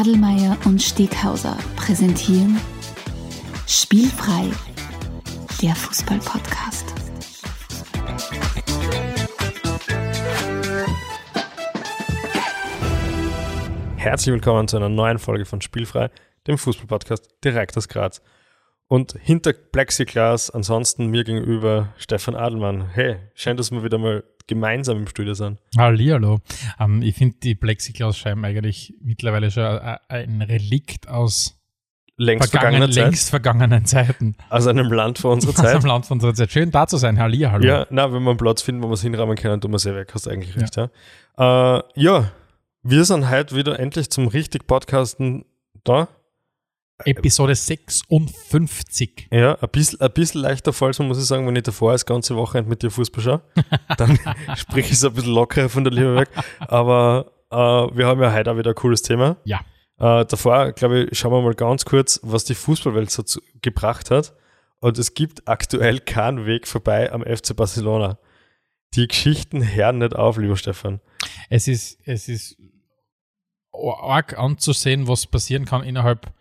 Adelmeier und Steghauser präsentieren Spielfrei, der Fußball-Podcast. Herzlich willkommen zu einer neuen Folge von Spielfrei, dem Fußball-Podcast direkt aus Graz. Und hinter Plexiglas ansonsten mir gegenüber Stefan Adelmann. Hey, scheint, dass wir wieder mal gemeinsam im Studio sind. Hallihallo. Ähm, ich finde die Plexiglasscheiben eigentlich mittlerweile schon ein Relikt aus längst, vergangenen, vergangener längst vergangenen Zeiten. Aus einem Land vor unserer Aus Zeit. dem Land von unserer Zeit. Schön da zu sein. Hallihallo. Ja, na, wenn wir einen Platz finden, wo wir es hinrahmen können, tun wir es eh weg. Hast eigentlich recht, ja. Äh, ja, wir sind heute wieder endlich zum richtig Podcasten da. Episode 56. Ja, ein bisschen, ein bisschen leichter Fall, so muss ich sagen, wenn ich davor das ganze Wochenende mit dir Fußball schaue. Dann sprich ich es ein bisschen lockerer von der Liebe weg. Aber äh, wir haben ja heute auch wieder ein cooles Thema. Ja. Äh, davor, glaube ich, schauen wir mal ganz kurz, was die Fußballwelt so zu, gebracht hat. Und es gibt aktuell keinen Weg vorbei am FC Barcelona. Die Geschichten hören nicht auf, lieber Stefan. Es ist, es ist arg anzusehen, was passieren kann innerhalb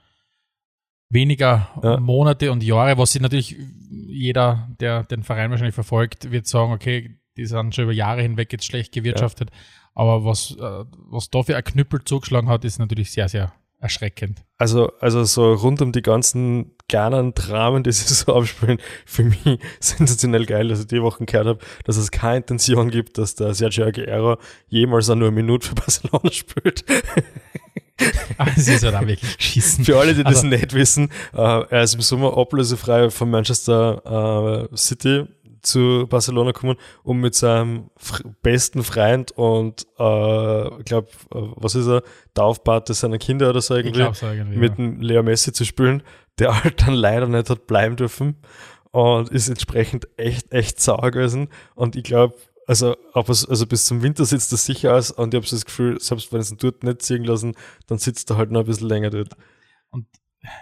weniger Ja. Monate und Jahre, was sich natürlich jeder, der den Verein wahrscheinlich verfolgt, wird sagen, okay, die sind schon über Jahre hinweg jetzt schlecht gewirtschaftet. Aber was, äh, was da für ein Knüppel zugeschlagen hat, ist natürlich sehr, sehr erschreckend. Also, also so rund um die ganzen kleinen Dramen, die sich so abspielen, für mich sensationell geil, dass ich die Wochen gehört habe, dass es keine Intention gibt, dass der Sergio Aguero jemals auch nur eine Minute für Barcelona spielt. Aber es ist dann wirklich geschissen. Für alle, die das Also- nicht wissen, äh, er ist im Sommer ablösefrei von Manchester äh, City zu Barcelona gekommen, um mit seinem besten Freund und äh, ich glaube, äh, was ist er, Taufpate seiner Kinder oder so irgendwie, glaube so irgendwie. mit ja. dem Leo Messi zu spielen, der halt dann leider nicht hat bleiben dürfen und ist entsprechend echt, echt sauer gewesen. Und ich glaube, also, aber also bis zum Winter sitzt er sicher aus und ich habe so das Gefühl, selbst wenn es ihn dort nicht ziehen lassen, dann sitzt er halt noch ein bisschen länger dort.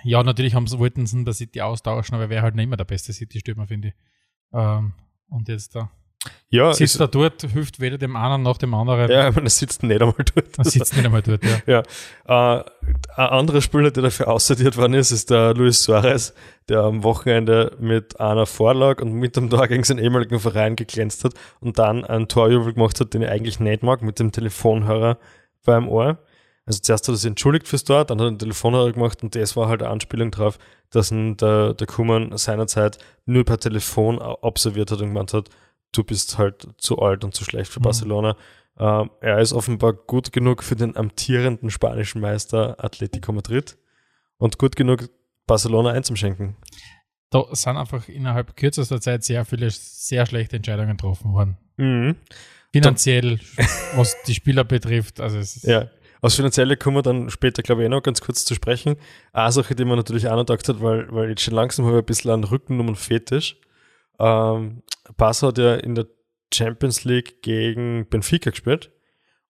Ja, natürlich haben sie, wollten sie ihn bei City austauschen, aber er wäre halt nicht mehr der beste City-Stürmer, finde ich. Ähm, und jetzt da Ja, sitzt er dort, hilft weder dem einen noch dem anderen. ja, ich meine, er sitzt nicht einmal dort. Er sitzt nicht einmal dort, ja. Ja, äh, ein anderer Spieler, der dafür aussortiert worden ist, ist der Luis Suarez, der am Wochenende mit einer Vorlage und mit dem Tor gegen seinen ehemaligen Verein geglänzt hat und dann einen Torjubel gemacht hat, den ich eigentlich nicht mag, mit dem Telefonhörer beim Ohr. Also zuerst hat er sich entschuldigt fürs Tor, dann hat er einen Telefonhörer gemacht und das war halt eine Anspielung drauf, dass ihn der, der Kuman seinerzeit nur per Telefon observiert hat und gemeint hat, du bist halt zu alt und zu schlecht für Mhm. Barcelona. Ähm, er ist offenbar gut genug für den amtierenden spanischen Meister Atletico Madrid und gut genug, Barcelona einzuschenken. Da sind einfach innerhalb kürzester Zeit sehr viele sehr schlechte Entscheidungen getroffen worden. Mhm. Finanziell, was die Spieler betrifft. Also es Ja. Aus Finanzielle kommen wir dann später, glaube ich, eh noch ganz kurz zu sprechen. Eine Sache, die man natürlich auch noch gedacht hat, weil, weil jetzt schon langsam habe ich ein bisschen einen Rückennummern-Fetisch. Ähm, Barca hat ja in der Champions League gegen Benfica gespielt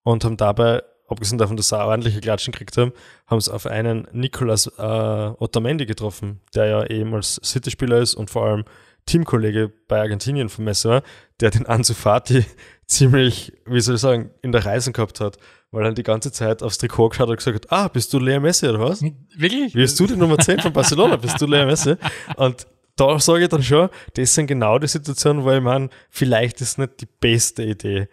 und haben dabei, abgesehen davon, dass sie auch ordentliche Klatschen gekriegt haben, haben sie auf einen Nicolas äh, Otamendi getroffen, der ja ehemals City-Spieler ist und vor allem Teamkollege bei Argentinien von Messi war, der den Ansu Fati ziemlich, wie soll ich sagen, in der Reisen gehabt hat, weil er die ganze Zeit aufs Trikot geschaut hat und gesagt hat, ah, bist du Lea Messi oder was? Wirklich? Bist du die Nummer 10 von Barcelona? Bist du Lea Messi? Und da sage ich dann schon, das sind genau die Situationen, wo ich meine, vielleicht ist nicht die beste Idee,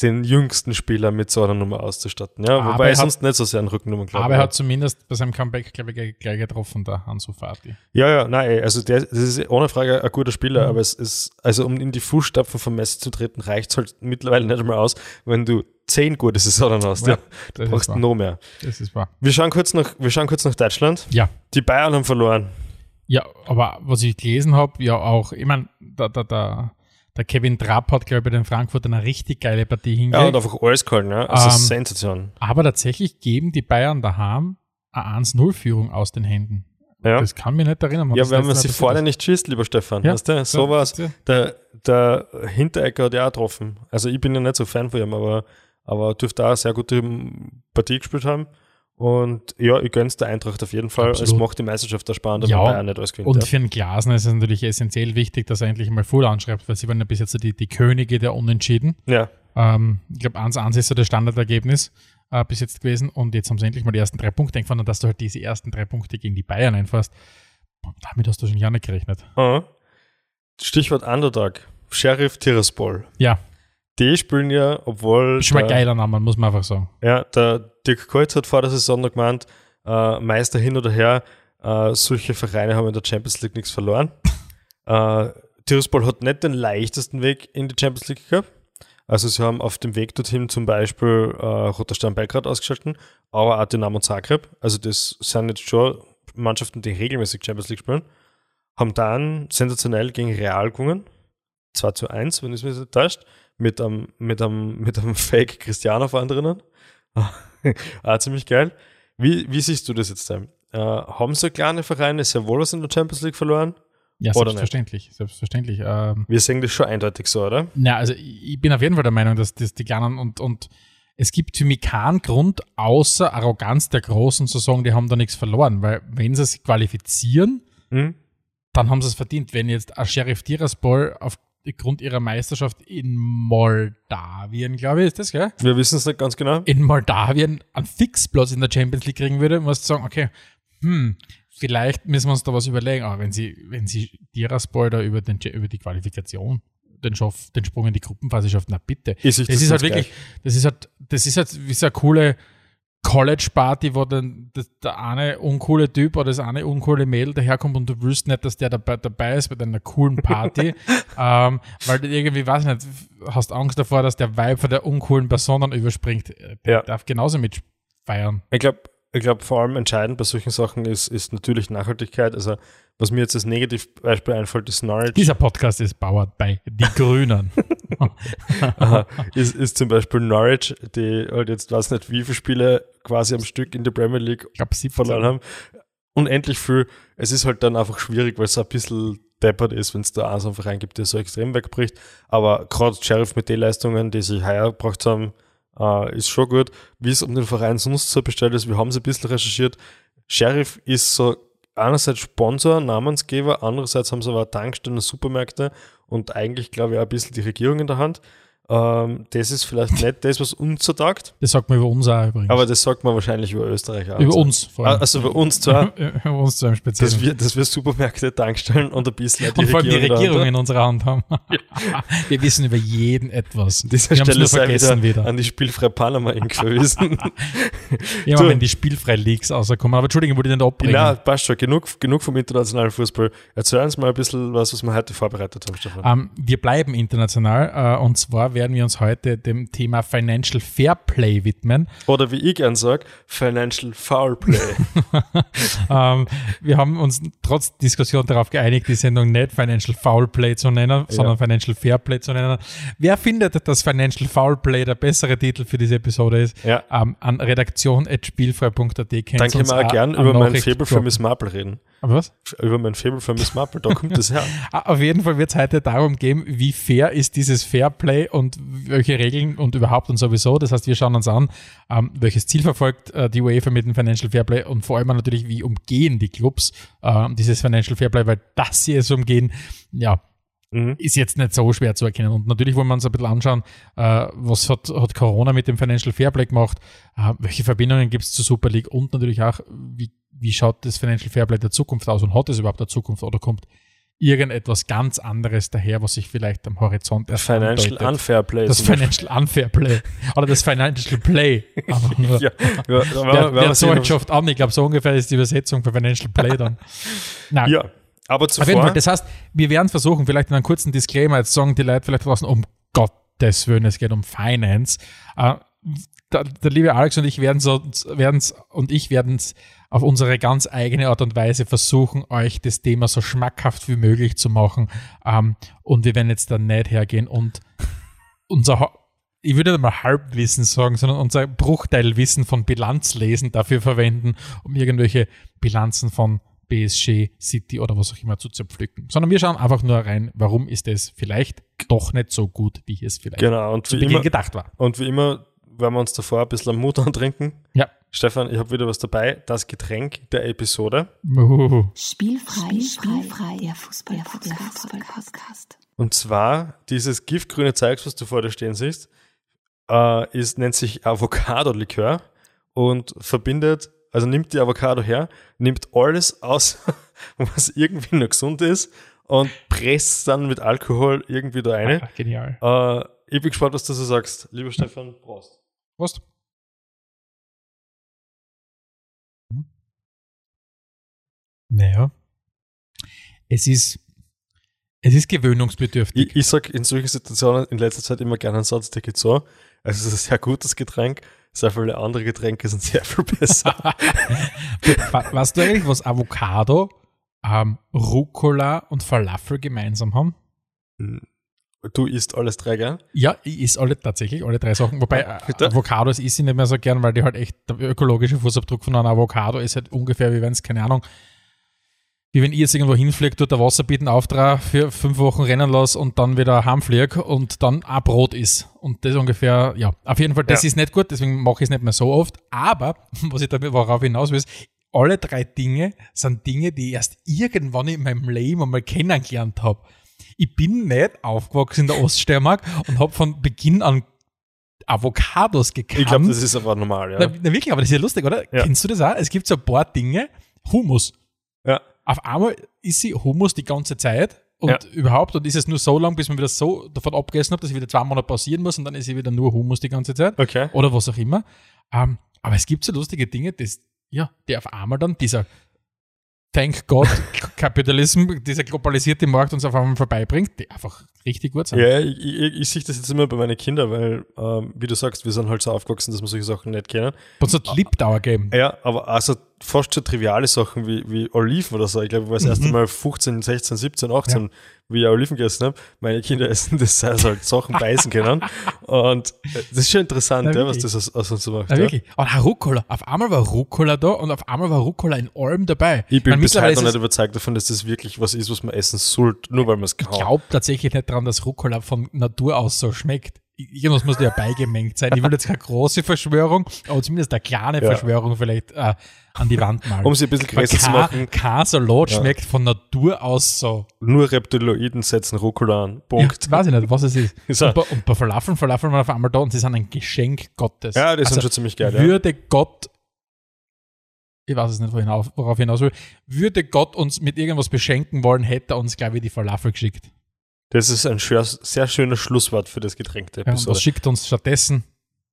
den jüngsten Spieler mit so einer Nummer auszustatten. Ja, Aber wobei er ich sonst nicht so sehr an Rückennummer glaube. Aber er hat zumindest bei seinem Comeback, glaube ich, gleich getroffen, der Hansu Fati. Ja, ja, nein, also der, das ist ohne Frage ein guter Spieler, Mhm. aber es ist, also um in die Fußstapfen von Messi zu treten, reicht es halt mittlerweile nicht einmal aus, wenn du zehn gute Saisonen hast. Ja, Ja, du Das brauchst noch mehr. Das ist wahr. Wir schauen kurz nach, wir schauen kurz nach Deutschland. Ja. Die Bayern haben verloren. Ja, aber was ich gelesen habe, ja auch, ich meine, der, der, der, der Kevin Trapp hat, glaube ich, bei den Frankfurtern eine richtig geile Partie Ja, hingelegt. und einfach alles gehalten, ja. Also Ähm, Sensation. aber tatsächlich geben die Bayern daheim eine 1-0-Führung aus den Händen. Ja. Das kann mich nicht erinnern. Ja, wenn man sie vorne nicht schießt, lieber Stefan. Ja, Weißt du? So Ja, war's. Der, der Hinterecker hat ja auch getroffen. Also ich bin ja nicht so Fan von ihm, aber, aber dürfte auch eine sehr gute Partie gespielt haben. Und ja, ich gönn's der Eintracht auf jeden Fall. Absolut. Es macht die Meisterschaft da spannender, Ja, Bayern nicht alles gewinnt. Und für den Glasner ist es natürlich essentiell wichtig, dass er endlich mal voll anschreibt, weil sie waren ja bis jetzt die, die Könige der Unentschieden. ja, Ähm, ich glaube, 1-1 ist so das Standardergebnis äh, bis jetzt gewesen und jetzt haben sie endlich mal die ersten drei Punkte eingefahren und dass du halt diese ersten drei Punkte gegen die Bayern einfahrst, boah, damit hast du schon ja nicht gerechnet. Ah. Stichwort Underdog. Sheriff Tiraspol. Ja, Die spielen ja, obwohl. schon mal geiler Name, muss man einfach sagen. Ja, der Dirk Kreuz hat vor der Saison noch gemeint, äh, Meister hin oder her, äh, solche Vereine haben in der Champions League nichts verloren. äh, Tiraspol hat nicht den leichtesten Weg in die Champions League gehabt. Also sie haben auf dem Weg dorthin zum Beispiel äh, Roter Stern Belgrad ausgeschalten, aber auch Dynamo Zagreb. Also das sind jetzt schon Mannschaften, die regelmäßig Champions League spielen. Haben dann sensationell gegen Real gewonnen. 2 zu 1, wenn es mich nicht täuscht. Mit einem, mit einem, mit einem Fake Cristiano vor drinnen. ah, ziemlich geil. Wie, wie siehst du das jetzt? Sam? Äh, haben so kleine Vereine sehr wohl was in der Champions League verloren? Ja, Oder selbstverständlich, selbstverständlich. Ähm, Wir sehen das schon eindeutig so, oder? Na, also ich bin auf jeden Fall der Meinung, dass das die Kleinen und, und es gibt für mich keinen Grund, außer Arroganz der Großen zu sagen, die haben da nichts verloren, weil wenn sie sich qualifizieren, Hm? dann haben sie es verdient. Wenn jetzt ein Sheriff Tiraspol aufgrund ihrer Meisterschaft in Moldawien, glaube ich, ist das, gell? Wir wissen es nicht ganz genau. In Moldawien einen Fixplatz in der Champions League kriegen würde, musst du sagen, okay, hm, vielleicht müssen wir uns da was überlegen. Aber wenn sie, wenn sie Tiraspol da über, den, über die Qualifikation den, Schaff, den Sprung in die Gruppenphase schafft, na bitte. Ist sich Das ist halt wirklich, das ist halt, das ist halt wie so eine coole College-Party, wo dann der eine uncoole Typ oder das eine uncoole Mädel daherkommt und du willst nicht, dass der dabei, dabei ist bei deiner coolen Party, ähm, weil du irgendwie, weiß ich nicht, hast Angst davor, dass der Vibe von der uncoolen Person dann überspringt. Der Ja. darf genauso mit feiern. Ich glaube, ich glaub, vor allem entscheidend bei solchen Sachen ist, ist natürlich Nachhaltigkeit. Also, was mir jetzt als Negativbeispiel einfällt, ist Norwich. Dieser Podcast ist powered by Die Grünen. Aha, ist, ist zum Beispiel Norwich, die halt jetzt weiß nicht, wie viele Spiele quasi am Stück in der Premier League glaube, sie verloren haben. Unendlich viel. Es ist halt dann einfach schwierig, weil es ein bisschen deppert ist, wenn es da einen so einen Verein gibt, der so extrem wegbricht. Aber gerade Sheriff mit den Leistungen, die sie heuer gebracht haben, äh, ist schon gut. Wie es um den Verein sonst so bestellt ist, wir haben es ein bisschen recherchiert. Sheriff ist so einerseits Sponsor, Namensgeber, andererseits haben sie aber Tankstellen, Supermärkte und eigentlich, glaube ich, auch ein bisschen die Regierung in der Hand. Ähm, das ist vielleicht nicht das, was uns so taugt, Das sagt man über uns auch übrigens. aber das sagt man wahrscheinlich über Österreich auch. über Also- uns vor allem. Also bei uns zwar, über uns zu einem Speziellen. dass wir, dass wir Supermärkte, Tankstellen und ein bisschen und vor allem die Regierung in unserer Hand haben. wir wissen über jeden etwas. An dieser wir Stelle sei vergessen wieder, wieder. an die spielfreie Panama Inc. verwiesen. Ja, Du- wenn die Spielfrei-Leaks rauskommen. Aber Entschuldigung, wollte ich da abbringen. Na, passt schon. Genug, genug vom internationalen Fußball. Erzähl uns mal ein bisschen was, was wir heute vorbereitet haben, Stefan. Ähm, wir bleiben international äh, und zwar werden wir uns heute dem Thema Financial Fair Play widmen. Oder wie ich gern sage, Financial Foul Play. ähm, wir haben uns trotz Diskussion darauf geeinigt, die Sendung nicht Financial Foul Play zu nennen, sondern Financial Fair Play zu nennen. Wer findet, dass Financial Foul Play der bessere Titel für diese Episode ist? Ja. Ähm, an redaktion.spielfrei.at könnt Dann können wir auch gern über mein Faible für. Miss Marple reden. Aber was? Über mein Faible für Miss Marple, da kommt das her. Ah, Auf jeden Fall wird es heute darum gehen, wie fair ist dieses Fairplay und welche Regeln und überhaupt und sowieso. Das heißt, wir schauen uns an, ähm, welches Ziel verfolgt äh, die UEFA mit dem Financial Fairplay und vor allem natürlich, wie umgehen die Clubs äh, dieses Financial Fairplay, weil das sie es umgehen, ja, Mhm. ist jetzt nicht so schwer zu erkennen. Und natürlich wollen wir uns ein bisschen anschauen, äh, was hat, hat Corona mit dem Financial Fairplay gemacht, äh, welche Verbindungen gibt es zur Super League und natürlich auch, wie, wie schaut das Financial Fairplay der Zukunft aus und hat es überhaupt eine Zukunft oder kommt irgendetwas ganz anderes daher, was sich vielleicht am Horizont erst Financial andeutet. Unfair Play. Das. Financial Unfair Play. Oder das Financial Play. Ja, ja, da werden wir- Wer, werden wir wer sehen, Deutsch schafft an, ich glaube, so ungefähr ist die Übersetzung für Financial Play dann. Nein, Ja, aber auf jeden Fall, zuvor, das heißt, wir werden versuchen, vielleicht in einem kurzen Disclaimer, jetzt sagen die Leute vielleicht draußen, um Gottes Willen, es geht um Finance. Äh, der, der liebe Alex und ich werden es werden's, und ich werden es auf unsere ganz eigene Art und Weise versuchen, euch das Thema so schmackhaft wie möglich zu machen. Ähm, und wir werden jetzt dann nicht hergehen und unser, ich würde nicht mal Halbwissen sagen, sondern unser Bruchteilwissen von Bilanzlesen dafür verwenden, um irgendwelche Bilanzen von BSG, City oder was auch immer zu zerpflücken. Sondern wir schauen einfach nur rein, warum ist es vielleicht doch nicht so gut, wie es vielleicht genau, und zu wie Beginn immer, gedacht war. Und wie immer werden wir uns davor ein bisschen am Mut antrinken. Ja. Stefan, ich habe wieder was dabei. Das Getränk der Episode. Uh, Spielfrei, spielfrei, der Fußball-Podcast. Und zwar dieses giftgrüne Zeugs, was du vor dir stehen siehst, äh, ist, nennt sich Avocado-Likör und verbindet, also nimmt die Avocado her, nimmt alles aus, was irgendwie noch gesund ist und presst dann mit Alkohol irgendwie da rein. ah, genial. Äh, ich bin gespannt, was du so sagst. Lieber Stefan, Prost. Prost. Naja. Es ist, es ist gewöhnungsbedürftig. Ich, ich sag in solchen Situationen in letzter Zeit immer gerne einen Satz, der geht so. Also es ist ein sehr gutes Getränk, sehr viele andere Getränke sind sehr viel besser. Weißt du eigentlich, was Avocado, ähm, Rucola und Falafel gemeinsam haben? Du isst alles drei gern? Ja, ich esse alle tatsächlich, alle drei Sachen. Wobei äh, Bitte? Avocados esse ich nicht mehr so gern, weil die halt echt, der ökologische Fußabdruck von einer Avocado ist halt ungefähr, wie wenn es, keine Ahnung, wie wenn ich jetzt irgendwo hinfliege, dort der Wasserbieten auftrage, für fünf Wochen rennen lasse und dann wieder heimfliege und dann ein Brot ist. Und das ungefähr, ja, auf jeden Fall, das Ja. ist nicht gut, deswegen mache ich es nicht mehr so oft. Aber, was ich damit, worauf hinaus will, ist, alle drei Dinge sind Dinge, die ich erst irgendwann in meinem Leben einmal kennengelernt habe. Ich bin nicht aufgewachsen in der Oststeiermark und habe von Beginn an Avocados gekannt. Ich glaube, das ist aber normal, ja. na, na, wirklich, aber das ist ja lustig, oder? Ja. Kennst du das auch? Es gibt so ein paar Dinge, Hummus. ja. Auf einmal ist sie Hummus die ganze Zeit und Ja. überhaupt und ist es nur so lang, bis man wieder so davon abgegessen hat, dass ich wieder zwei Monate pausieren muss und dann ist sie wieder nur Hummus die ganze Zeit Okay. oder was auch immer. Ähm, aber es gibt so lustige Dinge, das, ja, die auf einmal dann dieser Thank God Kapitalismus, dieser globalisierte Markt uns auf einmal vorbeibringt, die einfach richtig gut sind. Ja, ich, ich, ich sehe das jetzt immer bei meinen Kindern, weil, ähm, wie du sagst, wir sind halt so aufgewachsen, dass wir solche Sachen nicht kennen. Und so Lipdauer geben. Ja, aber also fast schon triviale Sachen wie, wie Oliven oder so. Ich glaube, ich war das erste Mal 15, 16, 17, 18, wie ich Oliven gegessen habe. Meine Kinder essen das, es halt Sachen beißen können. Und äh, das ist schon interessant, ja, was das aus, aus uns so macht. Ja, Ja, wirklich. Und Rucola. Auf einmal war Rucola da und auf einmal war Rucola in allem dabei. Ich bin meine, bis heute noch nicht überzeugt davon, dass das wirklich was ist, was man essen sollte, nur weil man es kann. Ich glaube tatsächlich nicht daran, dass Rucola von Natur aus so schmeckt. Irgendwas muss ja beigemengt sein. Ich will jetzt keine große Verschwörung, aber zumindest eine kleine Ja. Verschwörung vielleicht äh, an die Wand malen. Um sie ein bisschen größer zu machen, kein Salat Ja. schmeckt von Natur aus so. nur Reptiloiden setzen Rucola an. Punkt. Ja, weiß ich nicht, was es ist. Ist. Und, bei, und bei Falafeln, Falafeln waren auf einmal da und sie sind ein Geschenk Gottes. Ja, die sind Also, schon ziemlich geil. Ja. Würde Gott, ich weiß es nicht, worauf ich hinaus will, würde Gott uns mit irgendwas beschenken wollen, hätte er uns, glaube ich, die Falafel geschickt. Das ist ein schwer, sehr schönes Schlusswort für das Getränk der Ja, und was Episode. schickt uns stattdessen?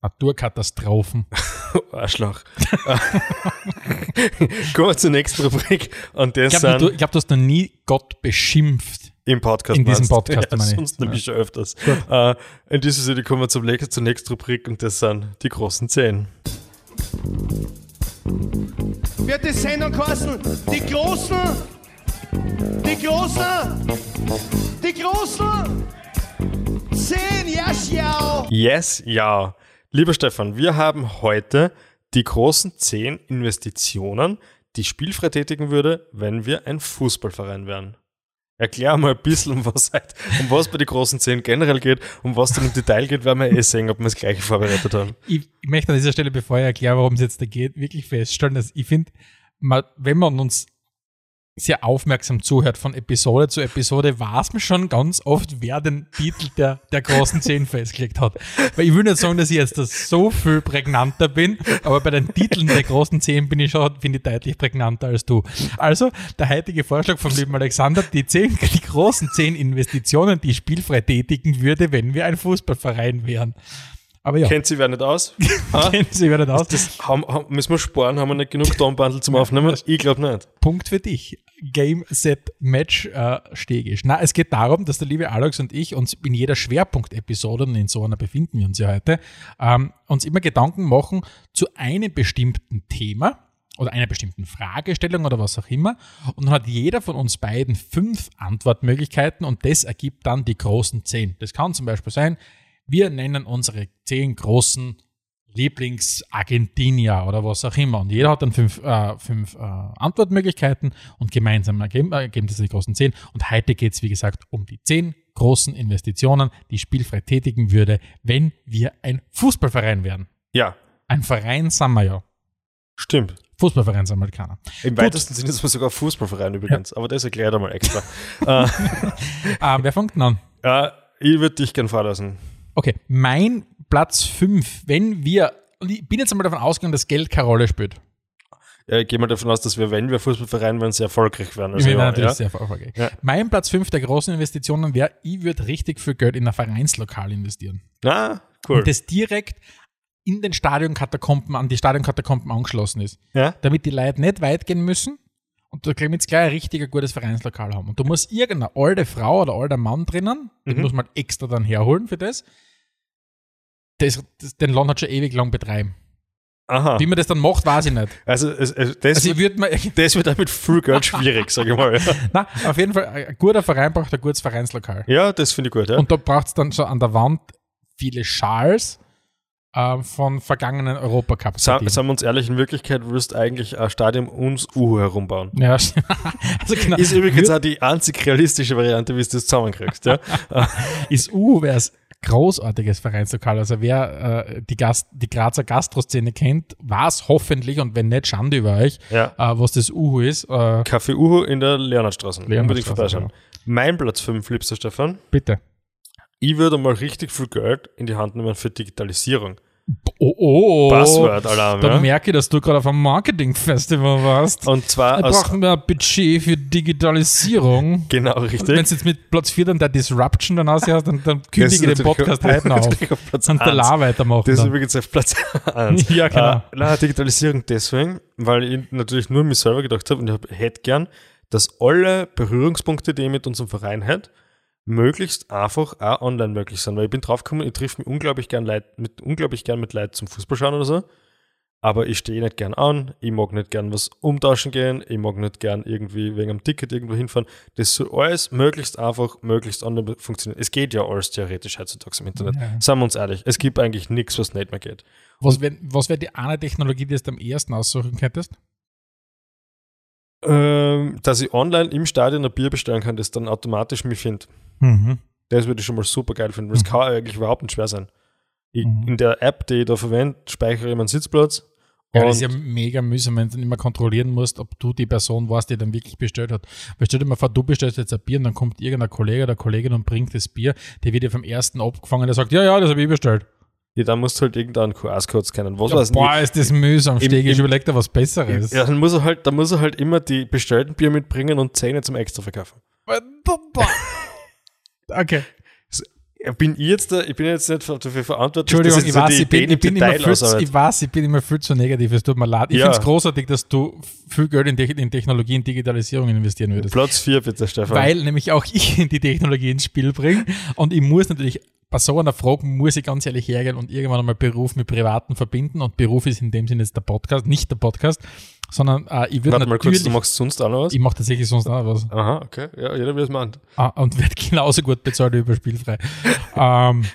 Naturkatastrophen. Arschloch. Kommen wir zur nächsten Rubrik. Und das Ich glaube, du, sind ich glaub, du hast noch nie Gott beschimpft. im Podcast. in diesem? Podcast, ja, meine ich. sonst nämlich schon öfters. Äh, in dieser Sinne kommen wir zum, nächsten- zur nächsten Rubrik und das sind die großen Zehn. wird die Sendung kosten. Die Großen, die Großen, die Großen. Zehn, ja, schau. Yes, ja. Lieber Stefan, wir haben heute die großen zehn Investitionen, die Spielfrei tätigen würde, wenn wir ein Fußballverein wären. Erklär mal ein bisschen, um was, halt, um was bei den großen zehn generell geht, um was dann im Detail geht, werden wir eh sehen, ob wir das gleiche vorbereitet haben. Ich, ich möchte an dieser Stelle, bevor ich erkläre, worum es jetzt da geht, wirklich feststellen, dass ich finde, wenn man uns sehr aufmerksam zuhört von Episode zu Episode, weiß man schon ganz oft, wer den Titel der, der großen Zehn festgelegt hat. Weil ich will nicht sagen, dass ich jetzt das so viel prägnanter bin, aber bei den Titeln der großen Zehn bin ich schon, finde ich, deutlich prägnanter als du. Also, der heutige Vorschlag vom lieben Alexander, die, zehn, die großen zehn Investitionen, die ich spielfrei tätigen würde, wenn wir ein Fußballverein wären. Aber ja, Kennt sie wer nicht aus? Ha? kennen Sie wer nicht aus. Das haben, haben, müssen wir sparen, haben wir nicht genug Tonbandel zum Aufnehmen? Ich glaube nicht. Punkt für dich. Game, Set, Match, äh, Stegisch. Na, es geht darum, dass der liebe Alex und ich uns in jeder Schwerpunktepisode, und in so einer befinden wir uns ja heute, ähm, uns immer Gedanken machen zu einem bestimmten Thema oder einer bestimmten Fragestellung oder was auch immer. Und dann hat jeder von uns beiden fünf Antwortmöglichkeiten und das ergibt dann die großen zehn. Das kann zum Beispiel sein, wir nennen unsere zehn großen Lieblings-Argentinier oder was auch immer. Und jeder hat dann fünf, äh, fünf äh, Antwortmöglichkeiten und gemeinsam ergeben, ergeben das die großen zehn. Und heute geht es, wie gesagt, um die zehn großen Investitionen, die spielfrei tätigen würde, wenn wir ein Fußballverein wären. Ja, Ein Verein sind wir ja. stimmt. Fußballverein sind wir halt keiner. Im weitesten Sinne ist man sogar Fußballverein übrigens, aber das erklärt einmal extra. äh, Ah, wer fängt denn an? ja, ich würde dich gern vorlassen. Okay, mein Platz 5, wenn wir, und ich bin jetzt einmal davon ausgegangen, dass Geld keine Rolle spielt. Ja, ich gehe mal davon aus, dass wir, wenn wir Fußballverein werden, sehr erfolgreich werden. Ich bin ja, natürlich ja. sehr erfolgreich. Ja. Mein Platz 5 der großen Investitionen wäre, ich würde richtig viel Geld in ein Vereinslokal investieren. Ah, cool. Und das direkt in den Stadionkatakomben, an die Stadionkatakomben angeschlossen ist. ja? Damit die Leute nicht weit gehen müssen und damit sie gleich ein richtig gutes Vereinslokal haben. Und du musst irgendeine alte Frau oder alter Mann drinnen, den Mhm. muss man extra dann herholen für das. Das, das den Laden hat schon ewig lang betreiben. Aha. Wie man das dann macht, weiß ich nicht. Also, das, Also wird, mir, das wird damit viel Geld schwierig, sage ich mal. Na, auf jeden Fall, ein guter Verein braucht ein gutes Vereinslokal. ja das finde ich gut. Ja. Und da braucht es dann schon an der Wand viele Schals ähm, von vergangenen europacup Sa sagen wir uns ehrlich, in Wirklichkeit wirst du eigentlich ein Stadion ums Uhu herumbauen. Ja, also genau. Ist übrigens auch die einzig realistische Variante, wie du das zusammenkriegst. Ja? ist U wäre es großartiges Vereinslokal. Also wer äh, die, Gast, die Grazer Gastroszene kennt, weiß hoffentlich und wenn nicht, Schande über euch, ja. äh, was das Uhu ist. Äh, Café Uhu in der Leonardstraße. Unbedingt vorbeischauen. Mein Platz 5, liebster Stefan. bitte. Ich würde mal richtig viel Geld in die Hand nehmen für Digitalisierung. Oh, oh. Passwort-Alarm. Da Ja? merke ich, dass du gerade auf einem Marketingfestival warst. Und zwar Wir brauchen mehr Budget für Digitalisierung. genau Wenn richtig. du jetzt mit Platz 4 dann der Disruption dann aussehst, dann, dann kündige ich den Podcast heute noch auf. auf Platz Und der. La weitermachen. Das ist dann. übrigens auf Platz 1. Ja, genau. Äh, na, Digitalisierung deswegen, weil ich natürlich nur mich selber gedacht habe und ich hab- hätte gern, dass alle Berührungspunkte, die ich mit unserem Verein hätte, möglichst einfach auch online möglich sind. Weil ich bin draufgekommen, ich triff mich unglaublich gern Leid, mit, unglaublich gern mit Leuten zum Fußball schauen oder so. Aber ich stehe nicht gern an, ich mag nicht gern was umtauschen gehen, ich mag nicht gern irgendwie wegen einem Ticket irgendwo hinfahren. Das soll alles möglichst einfach, möglichst online funktionieren. Es geht ja alles theoretisch heutzutage im Internet. Ja. Seien wir uns ehrlich, es gibt eigentlich nichts, was nicht mehr geht. Was wäre was wär die eine Technologie, die du am ersten aussuchen könntest? Ähm, dass ich online im Stadion ein Bier bestellen kann, das dann automatisch mich findet. Mhm. Das würde ich schon mal super geil finden. Das Mhm. kann eigentlich überhaupt nicht schwer sein. Ich, Mhm. In der App, die ich da verwende, speichere ich meinen Sitzplatz. Ja, das ist ja mega mühsam, wenn du dann immer kontrollieren musst, ob du die Person warst, die dann wirklich bestellt hat. Weil stell dir mal vor, du bestellst jetzt ein Bier und dann kommt irgendein Kollege oder Kollegin und bringt das Bier, der wird dir vom ersten abgefangen, der sagt, ja, ja, das habe ich bestellt. Ja, dann musst du halt irgendeinen QR-Code scannen. Was Ja, weiß boah, ist das mühsam. Steg ich überleg dir was Besseres. Ja, dann muss er halt, dann muss er halt immer die bestellten Bier mitbringen und Zähne zum Extra verkaufen. Okay. Bin ich jetzt da, ich bin jetzt nicht dafür verantwortlich, Entschuldigung, ich so weiß, ich bin, ich, immer viel, zu- ausarbeite. ich weiß, ich bin immer viel zu negativ, es tut mir leid. Ich Ja. finde es großartig, dass du viel Geld in, Te- in Technologie und Digitalisierung investieren würdest. Platz 4 bitte, Stefan. Weil nämlich auch ich die Technologie ins Spiel bringe und ich muss natürlich bei so einer Frage muss ich ganz ehrlich hergehen und irgendwann einmal Beruf mit Privaten verbinden und Beruf ist in dem Sinne jetzt der Podcast, nicht der Podcast, sondern äh, ich würde Warte mal kurz, du machst sonst auch noch was? ich mache tatsächlich sonst auch was Aha, okay. Ja, jeder wie es meint. ah, und werde genauso gut bezahlt wie über Spielfrei. ähm,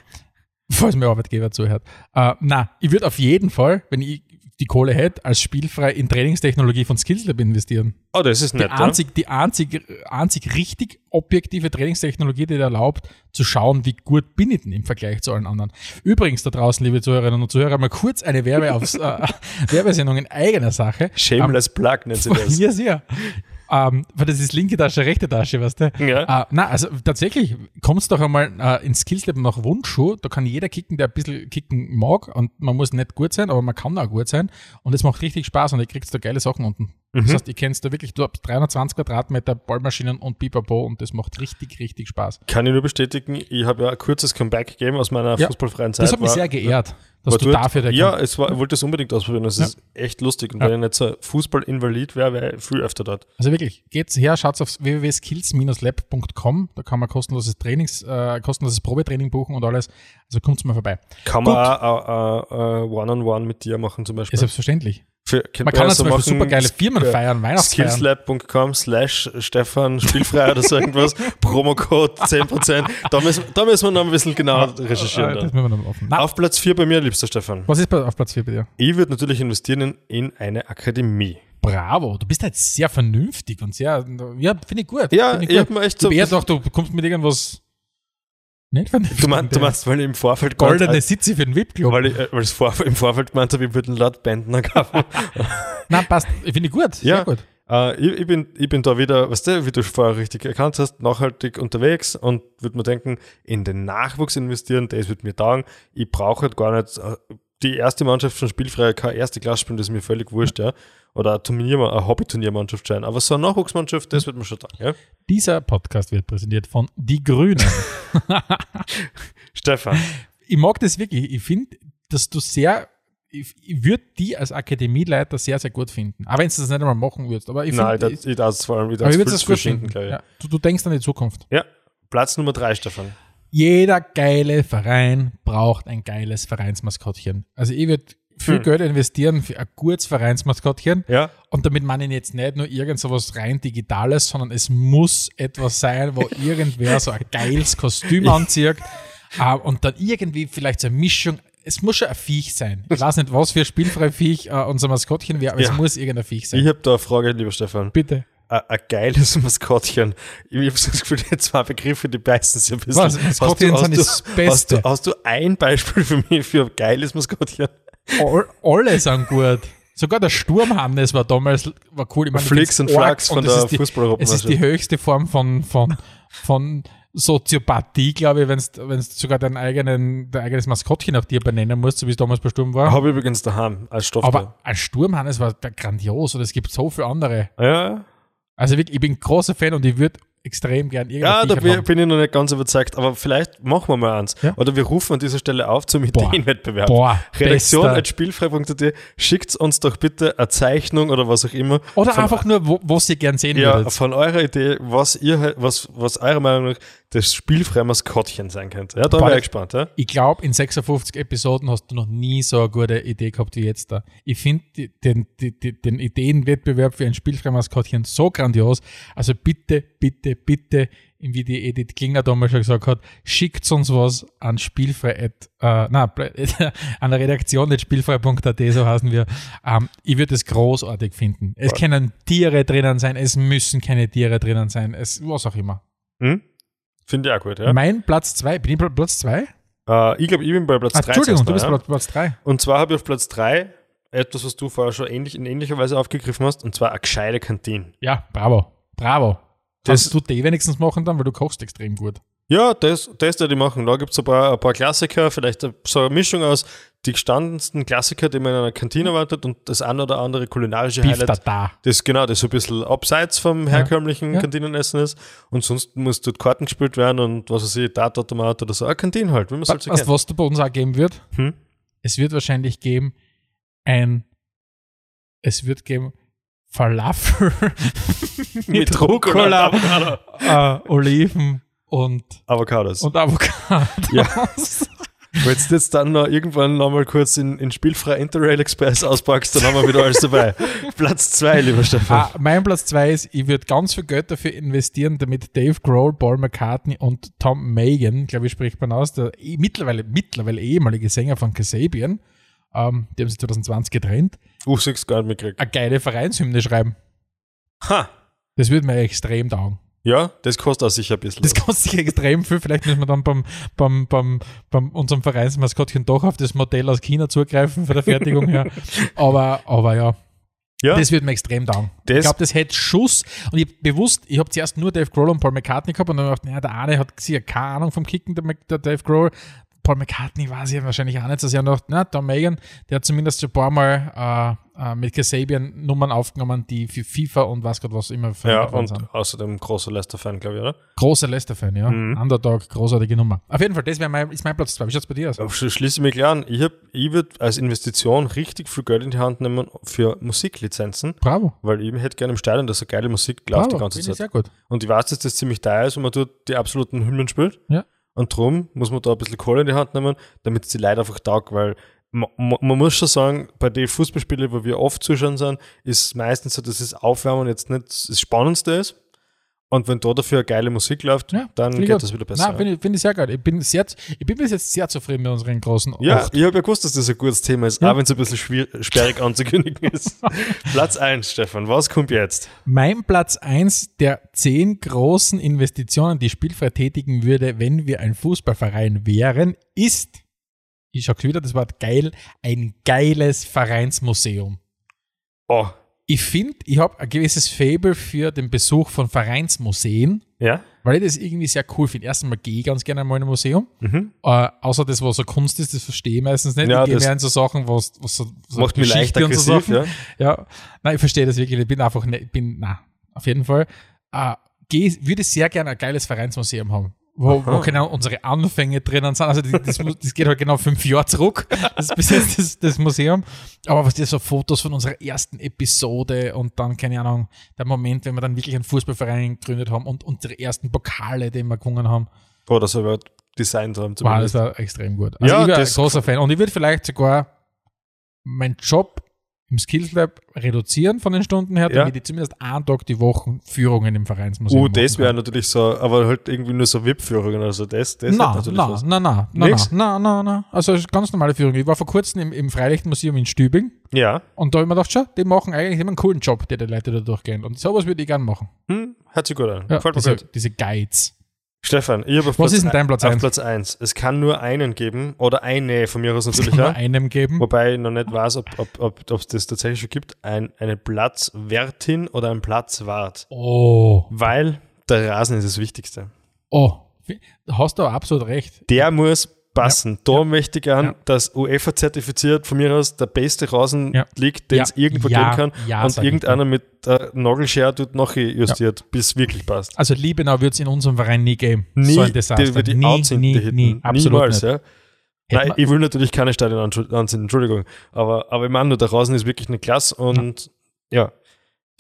falls mein Arbeitgeber zuhört. Äh, na, ich würde auf jeden Fall, wenn ich die Kohle hätte, als Spielfrei in Trainingstechnologie von Skillslab investieren. Oh, das ist Die nett. ja. einzig, die einzig, einzig richtig objektive Trainingstechnologie, die dir erlaubt, zu schauen, wie gut bin ich denn im Vergleich zu allen anderen. Übrigens da draußen, liebe Zuhörerinnen und Zuhörer, mal kurz eine Werbe aufs, äh, Werbesendung in eigener Sache. Shameless Plug nennt sie das. mir sehr. Ähm, weil das ist linke Tasche, rechte Tasche, weißt du? Ja. Äh, na, also tatsächlich, kommst doch einmal äh, ins Skillslab nach Wunschschuh, da kann jeder kicken, der ein bisschen kicken mag und man muss nicht gut sein, aber man kann auch gut sein und es macht richtig Spaß und ihr kriegst da geile Sachen unten. Mhm. Das heißt, ihr kennst da wirklich, du hast 320 Quadratmeter Ballmaschinen und Pipapo und das macht richtig, richtig Spaß. Kann ich nur bestätigen, ich habe ja ein kurzes Comeback gegeben aus meiner Ja, fußballfreien Zeit. Das hat mich war- sehr geehrt, dass du dort- dafür der Ja, es war, ich wollte es unbedingt ausprobieren. Es Ja. ist echt lustig. Und Ja. wenn ich nicht so Fußballinvalid wäre, wäre ich viel öfter dort. Also wirklich, geht's her, schaut's auf www.skills-lab.com, da kann man kostenloses Trainings, äh, kostenloses Probetraining buchen und alles. Also kommt's mal vorbei. Kann Gut. man auch auch, auch, äh, One-on-One mit dir machen zum Ja, Beispiel. selbstverständlich. Für, Man kann ja zum Beispiel super geile Firmen feiern, Weihnachtsfeiern. Skillslab.com slash Stefan spielfrei oder so irgendwas. Promocode 10%. Da müssen, da müssen wir noch ein bisschen genau Äh, recherchieren. das Dann. müssen wir noch offen. Auf Platz 4 bei mir, liebster Stefan. was ist auf Platz 4 bei dir? Ich würde natürlich investieren in, in eine Akademie. Bravo, du bist halt sehr vernünftig und sehr, ja, finde ich gut. Ja, find ich habe mir echt Ich so. eher gedacht, du kommst mit irgendwas Nicht von Du, mein, du meinst, weil ich im Vorfeld goldene gemeint, Sitze für den VIP-Club. weil ich, äh, weil ich vor, im Vorfeld gemeint habe, ich würde einen laut Bändner kaufen. Nein, passt. Ich finde ich gut. Sehr Ja. gut. Äh, ich, ich, bin, ich bin da wieder, weißt du, wie du vorher richtig erkannt hast, nachhaltig unterwegs und würde mir denken, in den Nachwuchs investieren, das wird mir taugen. Ich brauche halt gar nicht äh, die erste Mannschaft von Spielfreier, keine erste Klasse spielen, das ist mir völlig wurscht, ja. Oder eine, Turnier, eine Hobby-Turniermannschaft sein. Aber so eine Nachwuchsmannschaft, das wird mir schon taugen, ja. Dieser Podcast wird präsentiert von Die Grünen. Stefan, ich mag das wirklich. Ich finde, dass du sehr, ich, ich würde die als Akademieleiter sehr, sehr gut finden. Auch wenn du das nicht einmal machen würdest. Aber ich nein, finde, ich, ich darf es vor allem, ich aber das zu gut finden. glaube ich. Ja. Du, du denkst an die Zukunft. Ja, Platz Nummer drei, Stefan. Jeder geile Verein braucht ein geiles Vereinsmaskottchen. Also ich würde viel Hm. Geld investieren für ein gutes Vereinsmaskottchen. Ja, Und damit meine ich jetzt nicht nur irgend so was rein Digitales, sondern es muss etwas sein, wo irgendwer so ein geiles Kostüm anzieht äh, und dann irgendwie vielleicht so eine Mischung. Es muss schon ein Viech sein. Ich weiß nicht, was für ein spielfrei Viech äh, unser Maskottchen wäre, aber es Ja. muss irgendein Viech sein. ich habe da eine Frage, lieber Stefan. Bitte. Ein ein geiles Maskottchen. Ich habe das Gefühl, die zwei Begriffe, die beißen sich ein bisschen. Was? Maskottchen Hast du- sind das hast du, Beste. Hast du, hast du ein Beispiel für mich für ein geiles Maskottchen? All, alle sind gut. Sogar der Sturmhannes war damals war cool. Ich meine, ich und Flax von der ist die- Fußball-Europameisterschaft. Es ist die höchste Form von, von, von Soziopathie, glaube ich, wenn du sogar dein, eigenen, dein eigenes Maskottchen nach dir benennen musst, so wie es damals bei Sturm war. Habe ich übrigens daheim als Stoff. Aber als Sturmhannes war grandios und es gibt so viele andere. ja, Also wirklich, ich bin ein großer Fan und ich würde extrem gern ja da bin, bin ich noch nicht ganz überzeugt. Aber vielleicht machen wir mal eins. Ja. Oder wir rufen an dieser Stelle auf zum. Ideenwettbewerb. Boah, Redaktion bester. at spielfrei.at, schickt uns doch bitte eine Zeichnung oder was auch immer. Oder einfach nur, wo, was ihr gern sehen ja, würdet. von eurer Idee, was ihr was, was eurer Meinung nach das spielfreie Maskottchen sein könnte. Ja, da Boah, wäre ich gespannt. Ja? Ich glaube, in 56 Episoden hast du noch nie so eine gute Idee gehabt wie jetzt da. Ich finde den, den, den, Ideenwettbewerb für ein Spielfrei-Maskottchen so grandios. Also bitte, bitte, bitte, wie die Edith Klinger damals schon gesagt hat, schickt uns was an spielfrei, äh, nein, an der Redaktion at spielfrei.at, so heißen wir. Ähm, ich würde es großartig finden. Es Voll. können Tiere drinnen sein, es müssen keine Tiere drinnen sein, es, was auch immer. Hm? Finde ich auch gut. Ja? Mein Platz zwei, bin ich bei Platz zwei? Äh, ich glaube, ich bin bei Platz Ah, 3. Entschuldigung, du bist bei Platz drei. Und zwar habe ich auf Platz 3 etwas, was du vorher schon ähnlich, in ähnlicher Weise aufgegriffen hast, und zwar eine gescheite Kantine. Ja, bravo. Bravo. Das- Kannst du die wenigstens machen dann, weil du kochst extrem gut. Ja, das, das werde ich machen. Da gibt es ein paar, ein paar Klassiker, vielleicht so eine Mischung aus die gestandensten Klassiker, die man in einer Kantine erwartet und das ein oder andere kulinarische Beef Highlight. Tata. Das genau, das so ein bisschen abseits vom herkömmlichen Ja. Kantinenessen ist. Und sonst muss dort Karten gespielt werden und was weiß ich, Tatautomat oder so. Eine Kantine halt, wie man es halt so Weißt du, was da bei uns auch geben wird? Hm? Es wird wahrscheinlich geben ein, es wird geben Falafel mit Rucola, äh, Oliven und, Avocados. und Avocado. Ja. Willst du jetzt dann noch irgendwann nochmal kurz in, in spielfrei Interrail Express auspackst, dann haben wir wieder alles dabei. Platz zwei, lieber Stefan. Ah, mein Platz zwei ist, ich würde ganz viel Geld dafür investieren, damit Dave Grohl, Paul McCartney und Tom Megan, glaube ich, spricht man aus, der eh- mittlerweile, mittlerweile ehemalige Sänger von Kasabian, ähm, die haben sich 2020 getrennt, sechs gar nicht mitgekriegt. eine geile Vereinshymne schreiben. Ha! Das würde mir extrem taugen. Ja, das kostet auch sicher ein bisschen. Das kostet sich extrem viel. Vielleicht müssen wir dann beim, beim, beim, beim unserem Vereinsmaskottchen doch auf das Modell aus China zugreifen von der Fertigung her. Aber, aber ja, ja, das würde mir extrem taugen. Das- ich glaube, das hätte Schuss. Und ich bewusst, ich habe zuerst nur Dave Grohl und Paul McCartney gehabt und dann habe ich gedacht, naja, der eine hat sicher keine Ahnung vom Kicken, der Dave Grohl. Paul McCartney weiß ich wahrscheinlich auch nicht, dass er noch, na, Tom Megan, der hat zumindest schon ein paar Mal äh, äh, mit Kasabian Nummern aufgenommen, die für FIFA und was Gott was immer ja und sind. außerdem großer Leicester-Fan, glaube ich, oder? Großer Leicester-Fan, ja. Mhm. Underdog, großartige Nummer. Auf jeden Fall, das wäre mein, ist mein Platz 2. Wie schaut's bei dir aus? Sch- schließe ich mich gleich an. Ich, hab- ich würde als Investition richtig viel Geld in die Hand nehmen für Musiklizenzen, Bravo. weil ich hätte gerne im Stadion, dass so geile Musik läuft die ganze Zeit. sehr gut. Und ich weiß, dass das ziemlich teuer ist, wenn man dort die absoluten Hymnen spielt. Ja. Und drum muss man da ein bisschen Kohle in die Hand nehmen, damit es die Leute einfach taugt, weil ma, ma, man muss schon sagen, bei den Fußballspielen, wo wir oft zuschauen sind, ist meistens so, dass das Aufwärmen jetzt nicht das Spannendste ist. Und wenn da dafür geile Musik läuft, Ja, dann geht gut. das wieder besser. Nein, finde ich, finde ich sehr geil. Ich bin, sehr, ich bin bis jetzt sehr zufrieden mit unseren großen ja, acht. ich habe ja gewusst, dass das ein gutes Thema ist, Ja. auch wenn es ein bisschen schwier- sperrig anzukündigen ist. Platz 1, Stefan, was kommt jetzt? Mein Platz eins der zehn großen Investitionen, die Spielfrei tätigen würde, wenn wir ein Fußballverein wären, ist, ich sage wieder das Wort geil, ein geiles Vereinsmuseum. Oh, Ich finde, ich habe ein gewisses Fable für den Besuch von Vereinsmuseen, ja? weil ich das irgendwie sehr cool finde. Erstens mal gehe ich ganz gerne mal in ein Museum. Mhm. Äh, außer das, was so Kunst ist, das verstehe ich meistens nicht. Ja, ich gehe mehr in so Sachen, was, was so, so Macht mich leicht und so Sachen. ja? Ja, nein, ich verstehe das wirklich. Ich bin einfach, nicht, ich bin, na, auf jeden Fall. Äh, geh, würde sehr gerne ein geiles Vereinsmuseum haben. Wo, wo genau unsere Anfänge drinnen sind. Also das, das, geht halt genau fünf Jahre zurück. Das ist bis jetzt das, das Museum. Aber was dir so Fotos von unserer ersten Episode und dann, keine Ahnung, der Moment, wenn wir dann wirklich einen Fußballverein gegründet haben und unsere ersten Pokale, die wir gewonnen haben. Oh, das ich designt haben. Wow, das zumindest. war extrem gut. Also Ja, ich wäre ein großer Fan. Und ich würde vielleicht sogar meinen Job im Skills Lab reduzieren von den Stunden her, Ja. damit ich zumindest einen Tag die Woche Führungen im Vereinsmuseum Uh, das wäre natürlich so, aber halt irgendwie nur so VIP-Führungen, also das, das Na, natürlich na, was. na, na, na, Nix? na, na, na, also ganz normale Führung. Ich war vor kurzem im, im Freilichtmuseum in Stübing Ja, und da habe ich mir gedacht, schau, die machen eigentlich immer einen coolen Job, die die Leute da durchgehen. Und sowas würde ich gerne machen. hm, hört sich gut an. Ja, diese, diese Guides. Stefan, ich habe auf Was Platz ist denn dein ein- Platz eins? Platz 1. Es kann nur einen geben oder eine von mir aus natürlich Nur auch. einem geben. Wobei ich noch nicht weiß, ob es ob, ob, das tatsächlich schon gibt. Ein, eine Platzwärtin oder ein Platzwart. Oh, Weil der Rasen ist das Wichtigste. oh, hast du absolut recht. Der muss passen. Da möchte ich gern, Ja. dass UEFA zertifiziert von mir aus der beste Rasen Ja. liegt, den Ja. es irgendwo Ja. geben kann. Ja, und irgendeiner mit der Nagelschere tut noch justiert, bis es wirklich passt. Also Liebenau wird es in unserem Verein nie geben. Nie, so ein Desaster. die, die nie, nie, nie, absolut Niemals, nicht. ja. Nein, ich will natürlich keine anschu- anziehen, Entschuldigung. Aber, aber ich meine nur, der Rasen ist wirklich eine Klasse und ja,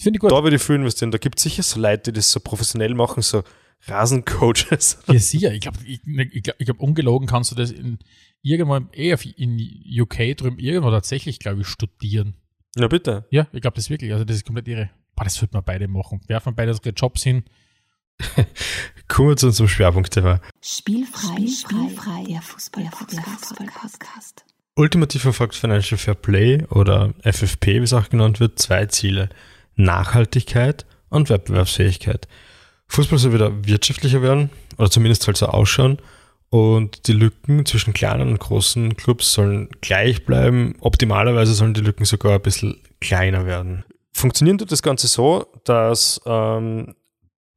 Finde ich gut. da würde ich viel investieren. Da gibt es sicher so Leute, die das so professionell machen, so Rasencoaches. Ja, sicher. Ich glaube, ich, ich glaub, ich glaub, ungelogen kannst du das in irgendwo eher in UK drüben irgendwo tatsächlich, glaube ich, studieren. Na bitte. Ja, ich glaube das wirklich. Also das ist komplett irre. Boah, das würden wir beide machen. Werfen beide unsere Jobs hin. Kommen wir zu unserem Schwerpunktthema. Spielfrei, Spielfrei, der Fußball, der Fußball-Podcast. Ultimativ verfolgt Financial Fair Play oder FFP, wie es auch genannt wird, zwei Ziele. Nachhaltigkeit und Wettbewerbsfähigkeit. Fußball soll wieder wirtschaftlicher werden oder zumindest halt so ausschauen und die Lücken zwischen kleinen und großen Clubs sollen gleich bleiben. Optimalerweise sollen die Lücken sogar ein bisschen kleiner werden. Funktionieren tut das Ganze so, dass ähm,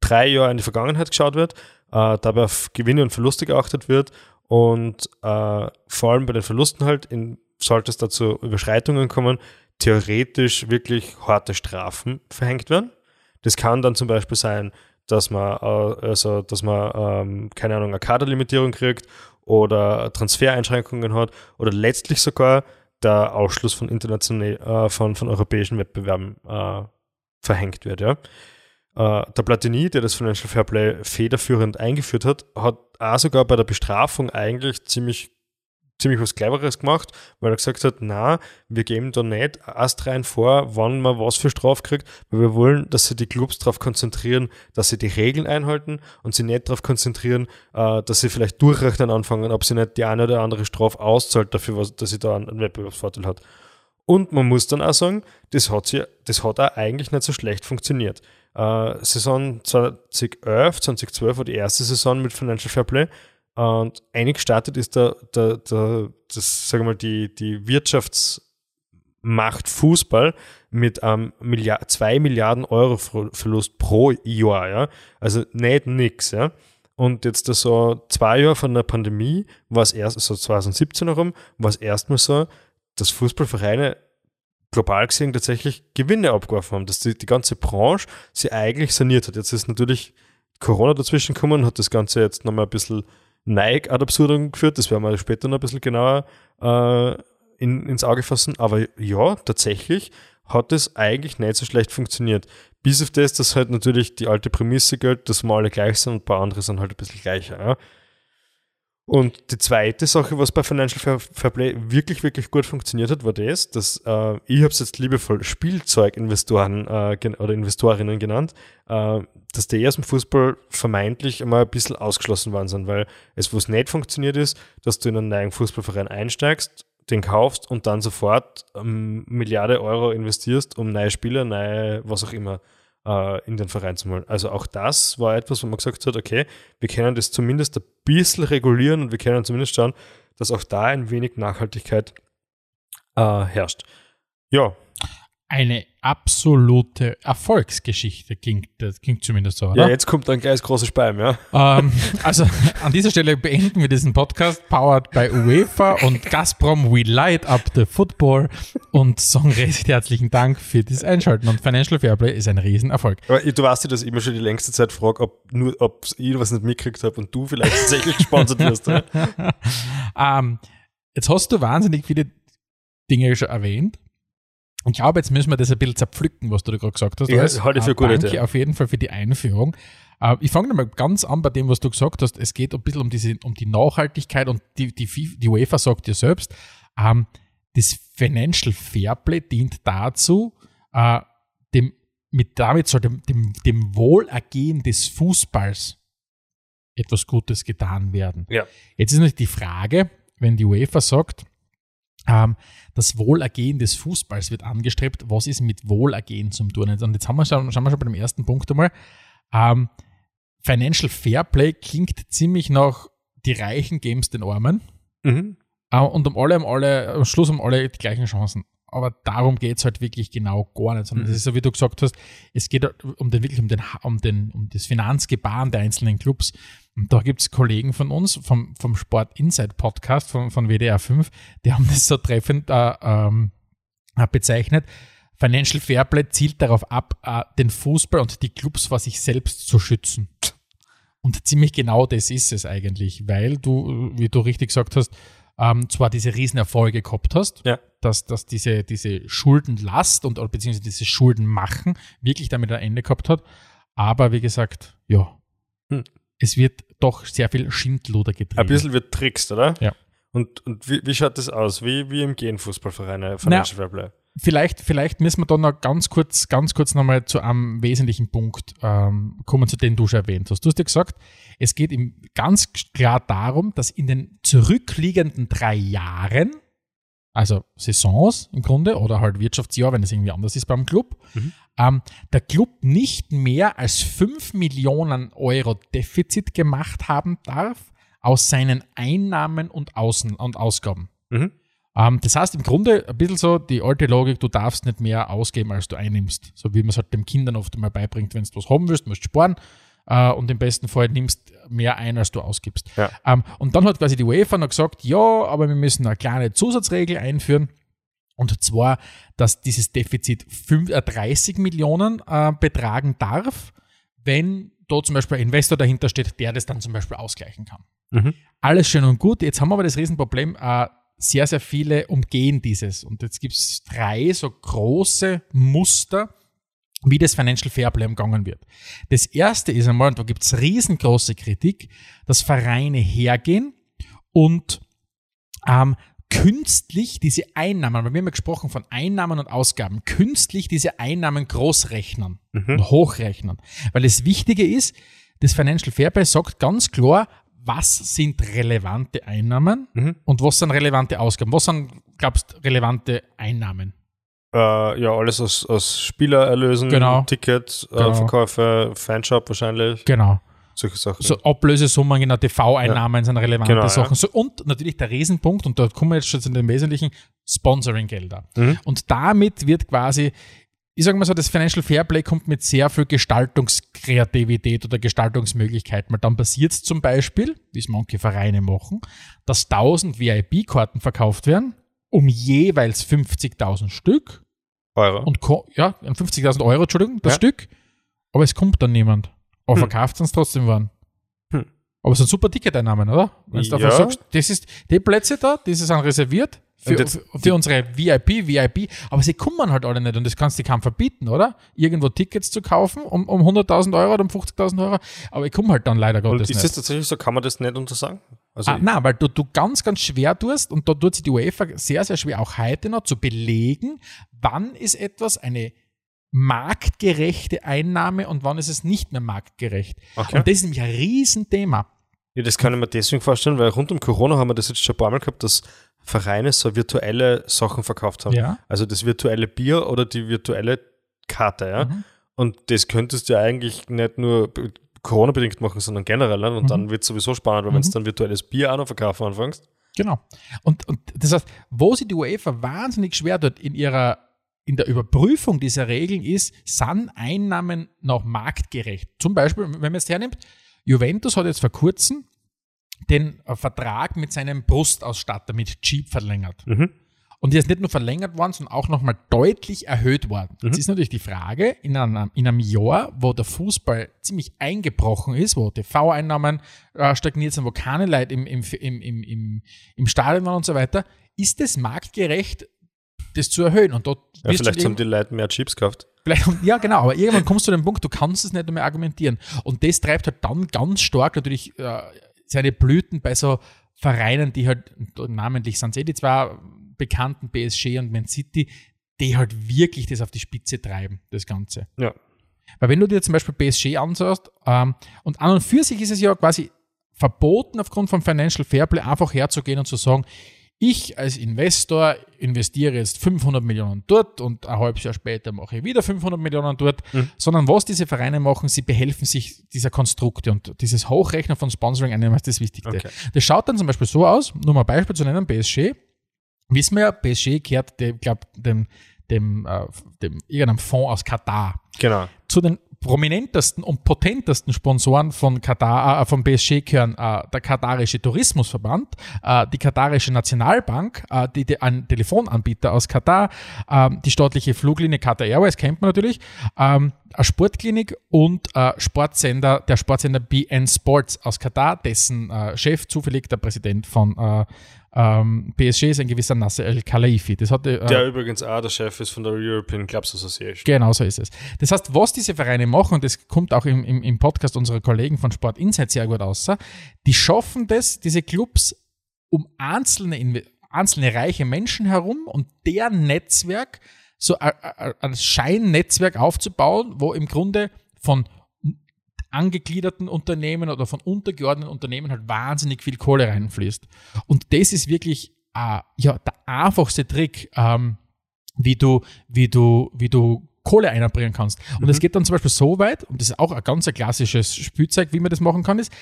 drei Jahre in die Vergangenheit geschaut wird, äh, dabei auf Gewinne und Verluste geachtet wird und äh, vor allem bei den Verlusten halt, in, sollte es dazu Überschreitungen kommen, theoretisch wirklich harte Strafen verhängt werden. Das kann dann zum Beispiel sein, dass man, äh, also, dass man ähm, keine Ahnung, eine Kaderlimitierung kriegt oder Transfereinschränkungen hat oder letztlich sogar der Ausschluss von internationalen, äh, von, von europäischen Wettbewerben äh, verhängt wird. Ja. Äh, der Platini, der das Financial Fairplay federführend eingeführt hat, hat auch sogar bei der Bestrafung eigentlich ziemlich, ziemlich was Cleveres gemacht, weil er gesagt hat, na, wir geben da nicht erst rein vor, wann man was für Straf kriegt, weil wir wollen, dass sich die Clubs darauf konzentrieren, dass sie die Regeln einhalten und sie nicht darauf konzentrieren, äh, dass sie vielleicht durchrechnen anfangen, ob sie nicht die eine oder andere Strafe auszahlt dafür, was, dass sie da einen, einen Wettbewerbsvorteil hat. Und man muss dann auch sagen, das hat, sie, das hat auch eigentlich nicht so schlecht funktioniert. Äh, Saison 2011, 2012 war die erste Saison mit Financial Fair Play und einig gestartet ist der, der, der das, sagen mal, die, die Wirtschaftsmacht Fußball mit einem Milliard, 2 Milliarden Euro Ver- Verlust pro Jahr, ja. Also nicht nix, ja. Und jetzt da so zwei Jahre von der Pandemie war erst, so 2017 herum, war es erstmal so, dass Fußballvereine global gesehen tatsächlich Gewinne abgeworfen haben, dass die, die ganze Branche sie eigentlich saniert hat. Jetzt ist natürlich Corona dazwischen gekommen und hat das Ganze jetzt nochmal ein bisschen Nike ad absurdum geführt. Das werden wir später noch ein bisschen genauer äh, in, ins Auge fassen. Aber ja, tatsächlich hat es eigentlich nicht so schlecht funktioniert. Bis auf das, dass halt natürlich die alte Prämisse gilt, dass wir alle gleich sind und ein paar andere sind halt ein bisschen gleicher. Ja? Und die zweite Sache, was bei Financial Fair, Fair Play wirklich, wirklich gut funktioniert hat, war das, dass äh, ich habe es jetzt liebevoll Spielzeuginvestoren äh, oder Investorinnen genannt, äh, dass die dem Fußball vermeintlich einmal ein bisschen ausgeschlossen worden sind, weil es, was nicht funktioniert ist, dass du in einen neuen Fußballverein einsteigst, den kaufst und dann sofort ähm, Milliarde Euro investierst, um neue Spieler, neue, was auch immer, äh, in den Verein zu holen. Also auch das war etwas, wo man gesagt hat, okay, wir können das zumindest ein bisschen regulieren und wir können zumindest schauen, dass auch da ein wenig Nachhaltigkeit äh, herrscht. Ja, Eine absolute Erfolgsgeschichte klingt, das klingt zumindest so, ja oder? jetzt kommt ein gleich großes Beim, ja. Ähm, also an dieser Stelle beenden wir diesen Podcast, powered by UEFA und Gazprom, we light up the football und recht herzlichen Dank für das Einschalten und Financial Fairplay ist ein Riesenerfolg. Aber du weißt ja, dass ich immer schon die längste Zeit frage, ob nur, ob ich was nicht mitgekriegt habe und du vielleicht tatsächlich gesponsert wirst. Ja? Ähm, jetzt hast du wahnsinnig viele Dinge schon erwähnt. Ich glaube, jetzt müssen wir das ein bisschen zerpflücken, was du da gerade gesagt hast. Ja, Alles. halte ich für gute Danke Idee. auf jeden Fall für die Einführung. Äh, Ich fange mal ganz an bei dem, was du gesagt hast. Es geht ein bisschen um, diese, um die Nachhaltigkeit und die, die, die UEFA sagt dir selbst, ähm, das Financial Fairplay dient dazu, äh, dem, mit, damit soll dem, dem, dem Wohlergehen des Fußballs etwas Gutes getan werden. Ja. Jetzt ist natürlich die Frage, wenn die UEFA sagt, das Wohlergehen des Fußballs wird angestrebt, was ist mit Wohlergehen zum tun? Und jetzt haben wir schon, schauen wir schon bei dem ersten Punkt einmal. Ähm, Financial Fairplay klingt ziemlich nach die Reichen geben es den Armen Mhm. äh, und um alle, um alle, am Schluss um alle die gleichen Chancen. Aber darum geht es halt wirklich genau gar nicht, sondern Mhm. es ist so, wie du gesagt hast, es geht um den, wirklich um, den, um, den, um das Finanzgebaren der einzelnen Clubs. Und da gibt es Kollegen von uns vom, vom Sport Inside Podcast von, von WDR 5, die haben das so treffend äh, ähm, äh, bezeichnet. Financial Fairplay zielt darauf ab, äh, den Fußball und die Clubs vor sich selbst zu schützen. Und ziemlich genau das ist es eigentlich, weil du, wie du richtig gesagt hast, ähm, zwar diese Riesenerfolge gehabt hast, Ja. dass, dass diese, diese Schuldenlast und beziehungsweise dieses Schuldenmachen wirklich damit ein Ende gehabt hat, aber wie gesagt, ja, Hm. Es wird doch sehr viel Schindluder getrieben. Ein bisschen wird trickst, oder? Ja. Und, und wie, wie schaut das aus? Wie, wie im gehen Fußballvereine Financial Fairplay? Vielleicht, vielleicht müssen wir da noch ganz kurz, ganz kurz nochmal zu einem wesentlichen Punkt ähm, kommen, zu dem du schon erwähnt hast. Du hast ja gesagt, es geht ihm ganz klar darum, dass in den zurückliegenden drei Jahren, also Saisons im Grunde oder halt Wirtschaftsjahr, wenn es irgendwie anders ist beim Club, Mhm. Ähm, der Club nicht mehr als 5 Millionen Euro Defizit gemacht haben darf aus seinen Einnahmen und, Außen und Ausgaben. Mhm. Ähm, das heißt im Grunde ein bisschen so die alte Logik, du darfst nicht mehr ausgeben, als du einnimmst. So wie man es halt den Kindern oft einmal beibringt, wenn du was haben willst, musst du sparen äh, und im besten Fall nimmst mehr ein, als du ausgibst. Ja. Ähm, und dann hat quasi die UEFA noch gesagt, ja, aber wir müssen eine kleine Zusatzregel einführen. Und zwar, dass dieses Defizit fünf- äh, 30 Millionen äh, betragen darf, wenn da zum Beispiel ein Investor dahinter steht, der das dann zum Beispiel ausgleichen kann. Mhm. Alles schön und gut. Jetzt haben wir aber das Riesenproblem, äh, sehr, sehr viele umgehen dieses. Und jetzt gibt es drei so große Muster, wie das Financial Fairplay umgangen wird. Das erste ist einmal, und da gibt es riesengroße Kritik, dass Vereine hergehen und ähm, künstlich diese Einnahmen, weil wir haben ja gesprochen von Einnahmen und Ausgaben, künstlich diese Einnahmen großrechnen Mhm. und hochrechnen. Weil das Wichtige ist, das Financial Fairplay sagt ganz klar, was sind relevante Einnahmen Mhm. und was sind relevante Ausgaben. Was sind, glaubst relevante Einnahmen? Äh, ja, alles aus, aus Spielererlösen, Genau. Tickets, Genau. Äh, Verkäufe, Fanshop wahrscheinlich, Genau. Solche Sachen. So Ablösesummen, genau, TV-Einnahmen sind relevante Genau, ja. Sachen. So, und natürlich der Riesenpunkt, und da kommen wir jetzt schon zu den wesentlichen, Sponsoring-Gelder. Mhm. Und damit wird quasi, ich sage mal so, das Financial Fairplay kommt mit sehr viel Gestaltungskreativität oder Gestaltungsmöglichkeiten. Weil dann passiert es zum Beispiel, wie es manche Vereine machen, dass 1000 VIP-Karten verkauft werden, um jeweils 50.000 Stück. Euro. Und ja, 50.000 Euro, Entschuldigung, das Ja. Stück. Aber es kommt dann niemand. Aber Hm. verkauft es trotzdem waren. Hm. Aber es sind super Ticketeinnahmen, oder? Wenn du davon Ja. sagst, das ist, die Plätze da, diese sind reserviert, für, jetzt für, unsere VIP, VIP, aber sie kommen halt alle nicht und das kannst du kaum verbieten, oder? Irgendwo Tickets zu kaufen um, um 100.000 Euro oder um 50.000 Euro, aber ich komme halt dann leider Gottes ist nicht. es tatsächlich so, kann man das nicht untersagen? Also, Ah, nein, weil du, du ganz, ganz schwer tust und da tut sich die UEFA sehr, sehr schwer, auch heute noch zu belegen, wann ist etwas eine marktgerechte Einnahme und wann ist es nicht mehr marktgerecht. Okay. Und das ist nämlich ein Riesenthema. ja, das kann ich mir deswegen vorstellen, weil rund um Corona haben wir das jetzt schon ein paar Mal gehabt, dass Vereine so virtuelle Sachen verkauft haben. Ja. Also das virtuelle Bier oder die virtuelle Karte, ja. Mhm. Und das könntest du ja eigentlich nicht nur be- Corona-bedingt machen, sondern generell. ne? Und Mhm. dann wird es sowieso spannend, weil wenn du dann virtuelles Bier auch noch verkaufen anfängst. Genau. Und, und das heißt, wo sich die UEFA wahnsinnig schwer tut in ihrer in der Überprüfung dieser Regeln ist, sind Einnahmen noch marktgerecht. Zum Beispiel, wenn man jetzt hernimmt, Juventus hat jetzt vor kurzem den äh, Vertrag mit seinem Brustausstatter, mit Jeep verlängert. Mhm. Und die ist nicht nur verlängert worden, sondern auch nochmal deutlich erhöht worden. Jetzt ist natürlich die Frage, in einem, in einem Jahr, wo der Fußball ziemlich eingebrochen ist, wo TV-Einnahmen äh, stagniert sind, wo keine Leute im, im, im, im, im, im Stadion waren und so weiter, ist es marktgerecht, das zu erhöhen? Und dort Ja, vielleicht haben die Leute mehr Chips gekauft. Ja, genau, aber irgendwann kommst du zu dem Punkt, du kannst es nicht mehr argumentieren. Und das treibt halt dann ganz stark natürlich äh, seine Blüten bei so Vereinen, die halt, namentlich sind es eh die zwei bekannten PSG und Man City, die halt wirklich das auf die Spitze treiben, das Ganze. Ja. Weil wenn du dir zum Beispiel PSG anschaust, ähm, und an und für sich ist es ja quasi verboten, aufgrund von Financial Fairplay einfach herzugehen und zu sagen, ich als Investor investiere jetzt 500 Millionen dort und ein halbes Jahr später mache ich wieder 500 Millionen dort, sondern was diese Vereine machen, sie behelfen sich dieser Konstrukte und dieses Hochrechnen von Sponsoring-Einnahmen ist das Wichtigste. Okay. Das schaut dann zum Beispiel so aus, nur mal ein Beispiel zu nennen, PSG, wissen wir ja, PSG kehrt, dem, glaub, dem, dem, äh, dem irgendeinem Fonds aus Katar Genau. zu den prominentesten und potentesten Sponsoren von Katar, äh, von PSG gehören äh, der katarische Tourismusverband, äh, die katarische Nationalbank, äh, die, die, ein Telefonanbieter aus Katar, ähm, die staatliche Fluglinie Qatar Airways kennt man natürlich, ähm, eine Sportklinik und äh, Sportsender, der Sportsender BN Sports aus Katar, dessen äh, Chef zufällig der Präsident von äh, ähm, PSG ist ein gewisser Nasser El Khelaifi. Das hatte, äh, Der übrigens auch der Chef ist von der European Clubs Association. Genau so ist es. Das heißt, was diese Vereine machen, und das kommt auch im, im, im Podcast unserer Kollegen von Sport Insight sehr gut aus, die schaffen das, diese Clubs, um einzelne, Inve- einzelne reiche Menschen herum und deren Netzwerk, so ein, ein ein Scheinnetzwerk aufzubauen, wo im Grunde von angegliederten Unternehmen oder von untergeordneten Unternehmen halt wahnsinnig viel Kohle reinfließt. Und das ist wirklich äh, ja, der einfachste Trick, ähm, wie du, wie du, wie du Kohle einbringen kannst. Und es geht dann zum Beispiel so weit, und das ist auch ein ganz ein klassisches Spielzeug, wie man das machen kann, ist,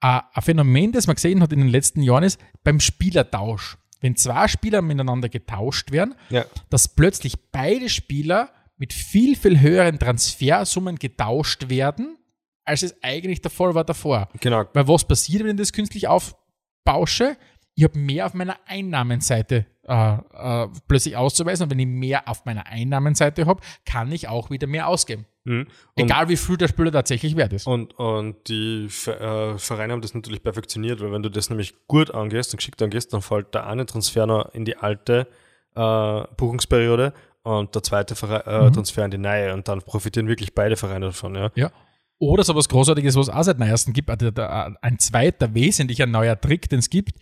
äh, ein Phänomen, das man gesehen hat in den letzten Jahren, ist beim Spielertausch. Wenn zwei Spieler miteinander getauscht werden, Ja. dass plötzlich beide Spieler mit viel, viel höheren Transfersummen getauscht werden, als es eigentlich der Fall war davor. Genau. Weil was passiert, wenn ich das künstlich aufbausche? Ich habe mehr auf meiner Einnahmenseite äh, äh, plötzlich auszuweisen. Und wenn ich mehr auf meiner Einnahmenseite habe, kann ich auch wieder mehr ausgeben. Mhm. Egal wie viel der Spieler tatsächlich wert ist. und, und die äh, Vereine haben das natürlich perfektioniert, weil wenn du das nämlich gut angehst und geschickt angehst, dann fällt der eine Transfer noch in die alte äh, Buchungsperiode und der zweite Vere äh, Transfer in die neue und dann profitieren wirklich beide Vereine davon. Ja. Ja. Oder so was Großartiges, was es auch seit neuestem gibt, ein zweiter wesentlicher neuer Trick, den es gibt,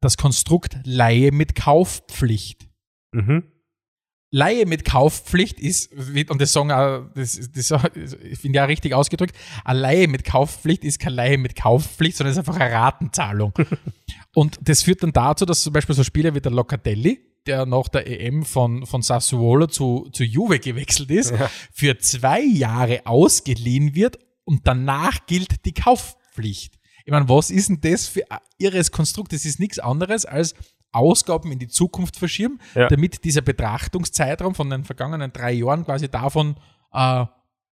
das Konstrukt Leihe mit Kaufpflicht. Mhm. Leihe mit Kaufpflicht ist, und das sagen auch, das, das ich finde ja richtig ausgedrückt, eine Leihe mit Kaufpflicht ist keine Leihe mit Kaufpflicht, sondern es ist einfach eine Ratenzahlung. und das führt dann dazu, dass zum Beispiel so Spieler wie der Locatelli, der nach der EM von, von Sassuolo zu, zu Juve gewechselt ist, für zwei Jahre ausgeliehen wird und danach gilt die Kaufpflicht. Ich meine, was ist denn das für ein irres Konstrukt? Das ist nichts anderes als Ausgaben in die Zukunft verschieben, Ja. damit dieser Betrachtungszeitraum von den vergangenen drei Jahren quasi davon äh,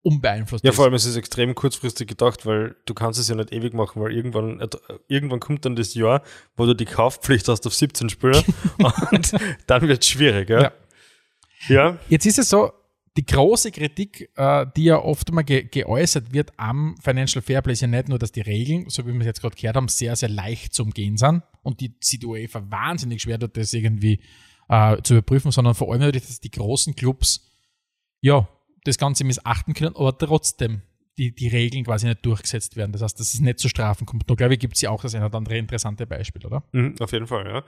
unbeeinflusst Ja, ist. vor allem ist es extrem kurzfristig gedacht, weil du kannst es ja nicht ewig machen, weil irgendwann, äh, irgendwann kommt dann das Jahr, wo du die Kaufpflicht hast auf 17 Spieler und dann wird es schwierig. Ja. Ja. ja. Jetzt ist es so, die große Kritik, äh, die ja oft ge geäußert wird am Financial Fairplay, ist ja nicht nur, dass die Regeln, so wie wir es jetzt gerade gehört haben, sehr, sehr leicht zu umgehen sind und die sieht UEFA wahnsinnig schwer, dort das irgendwie äh, zu überprüfen, sondern vor allem natürlich, dass die großen Clubs ja das Ganze missachten können, aber trotzdem die, die Regeln quasi nicht durchgesetzt werden. Das heißt, dass es nicht zu Strafen kommt. Da glaube ich, gibt es ja auch das eine oder andere interessante Beispiel, oder? Mhm, auf jeden Fall, ja.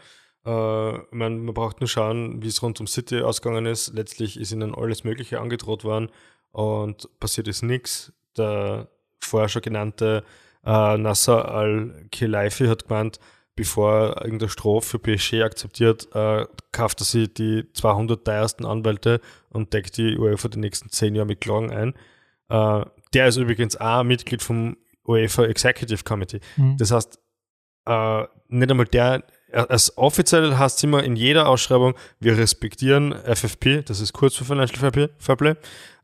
Äh, man, man braucht nur schauen, wie es rund um City ausgegangen ist. Letztlich ist ihnen alles Mögliche angedroht worden und passiert ist nichts. Der vorher schon genannte äh, Nasser al-Khelaifi hat gemeint, bevor er irgendeine Strafe für PSG akzeptiert, äh, kauft er sich die 200 teuersten Anwälte und deckt die UEFA die nächsten zehn Jahre mit Klagen ein. Äh, der ist übrigens auch Mitglied vom UEFA Executive Committee. Mhm. Das heißt, äh, nicht einmal der, als offiziell heißt es immer in jeder Ausschreibung, wir respektieren FFP, das ist kurz für Financial Fairplay,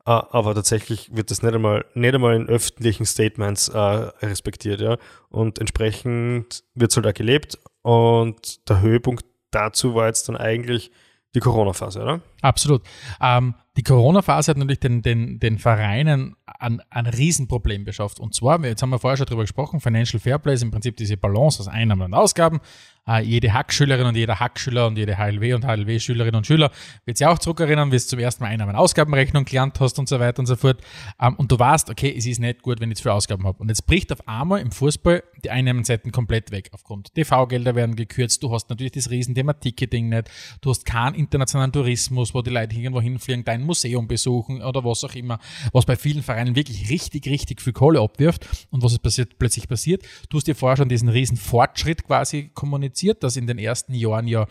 Uh, aber tatsächlich wird das nicht einmal, nicht einmal in öffentlichen Statements uh, respektiert, ja. Und entsprechend wird es halt auch gelebt. Und der Höhepunkt dazu war jetzt dann eigentlich die Corona-Phase, oder? Absolut. Ähm, die Corona-Phase hat natürlich den, den, den Vereinen ein, ein Riesenproblem beschafft. Und zwar, jetzt haben wir vorher schon darüber gesprochen, Financial Fairplay ist im Prinzip diese Balance aus Einnahmen und Ausgaben. Äh, jede Hackschülerin und jeder Hackschüler und jede HLW und HLW-Schülerin und Schüler wird sich auch zurückerinnern, wie du zum ersten Mal Einnahmen Ausgabenrechnung gelernt hast und so weiter und so fort. Ähm, und du weißt, okay, es ist nicht gut, wenn ich zu viele Ausgaben habe. Und jetzt bricht auf einmal im Fußball die Einnahmenseiten komplett weg aufgrund TV-Gelder werden gekürzt. Du hast natürlich das Riesenthema Ticketing nicht. Du hast keinen internationalen Tourismus, wo die Leute irgendwo hinfliegen, dein Museum besuchen oder was auch immer, was bei vielen Vereinen wirklich richtig, richtig viel Kohle abwirft. Und was ist passiert, plötzlich passiert? Du hast dir vorher schon diesen riesen Fortschritt quasi kommuniziert kommuniziert, dass in den ersten Jahren ja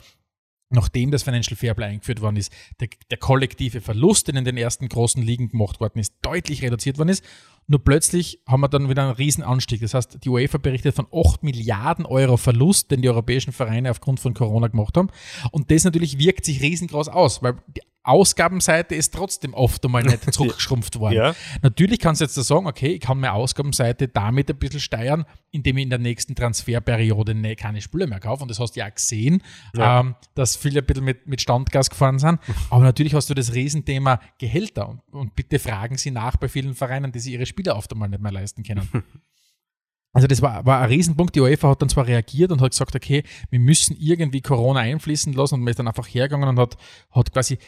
nachdem das Financial Fairplay eingeführt worden ist, der, der, kollektive Verlust, der in den ersten großen Ligen gemacht worden ist, deutlich reduziert worden ist. Nur plötzlich haben wir dann wieder einen riesen Anstieg. Das heißt, die UEFA berichtet von 8 Milliarden Euro Verlust, den die europäischen Vereine aufgrund von Corona gemacht haben. Und das natürlich wirkt sich riesengroß aus, weil die Ausgabenseite ist trotzdem oft einmal nicht zurückgeschrumpft worden. Ja. Natürlich kannst du jetzt da sagen, okay, ich kann meine Ausgabenseite damit ein bisschen steuern, indem ich in der nächsten Transferperiode ne, keine Spüle mehr kaufe. Und das hast du ja auch gesehen, ja. Ähm, dass viele ein bisschen mit, mit Standgas gefahren sind. Aber natürlich hast du das Riesenthema Gehälter. Und, und bitte fragen Sie nach bei vielen Vereinen, die sich ihre Spieler oft einmal nicht mehr leisten können. Also das war, war ein Riesenpunkt. Die UEFA hat dann zwar reagiert und hat gesagt, okay, wir müssen irgendwie Corona einfließen lassen und man ist dann einfach hergegangen und hat, hat quasi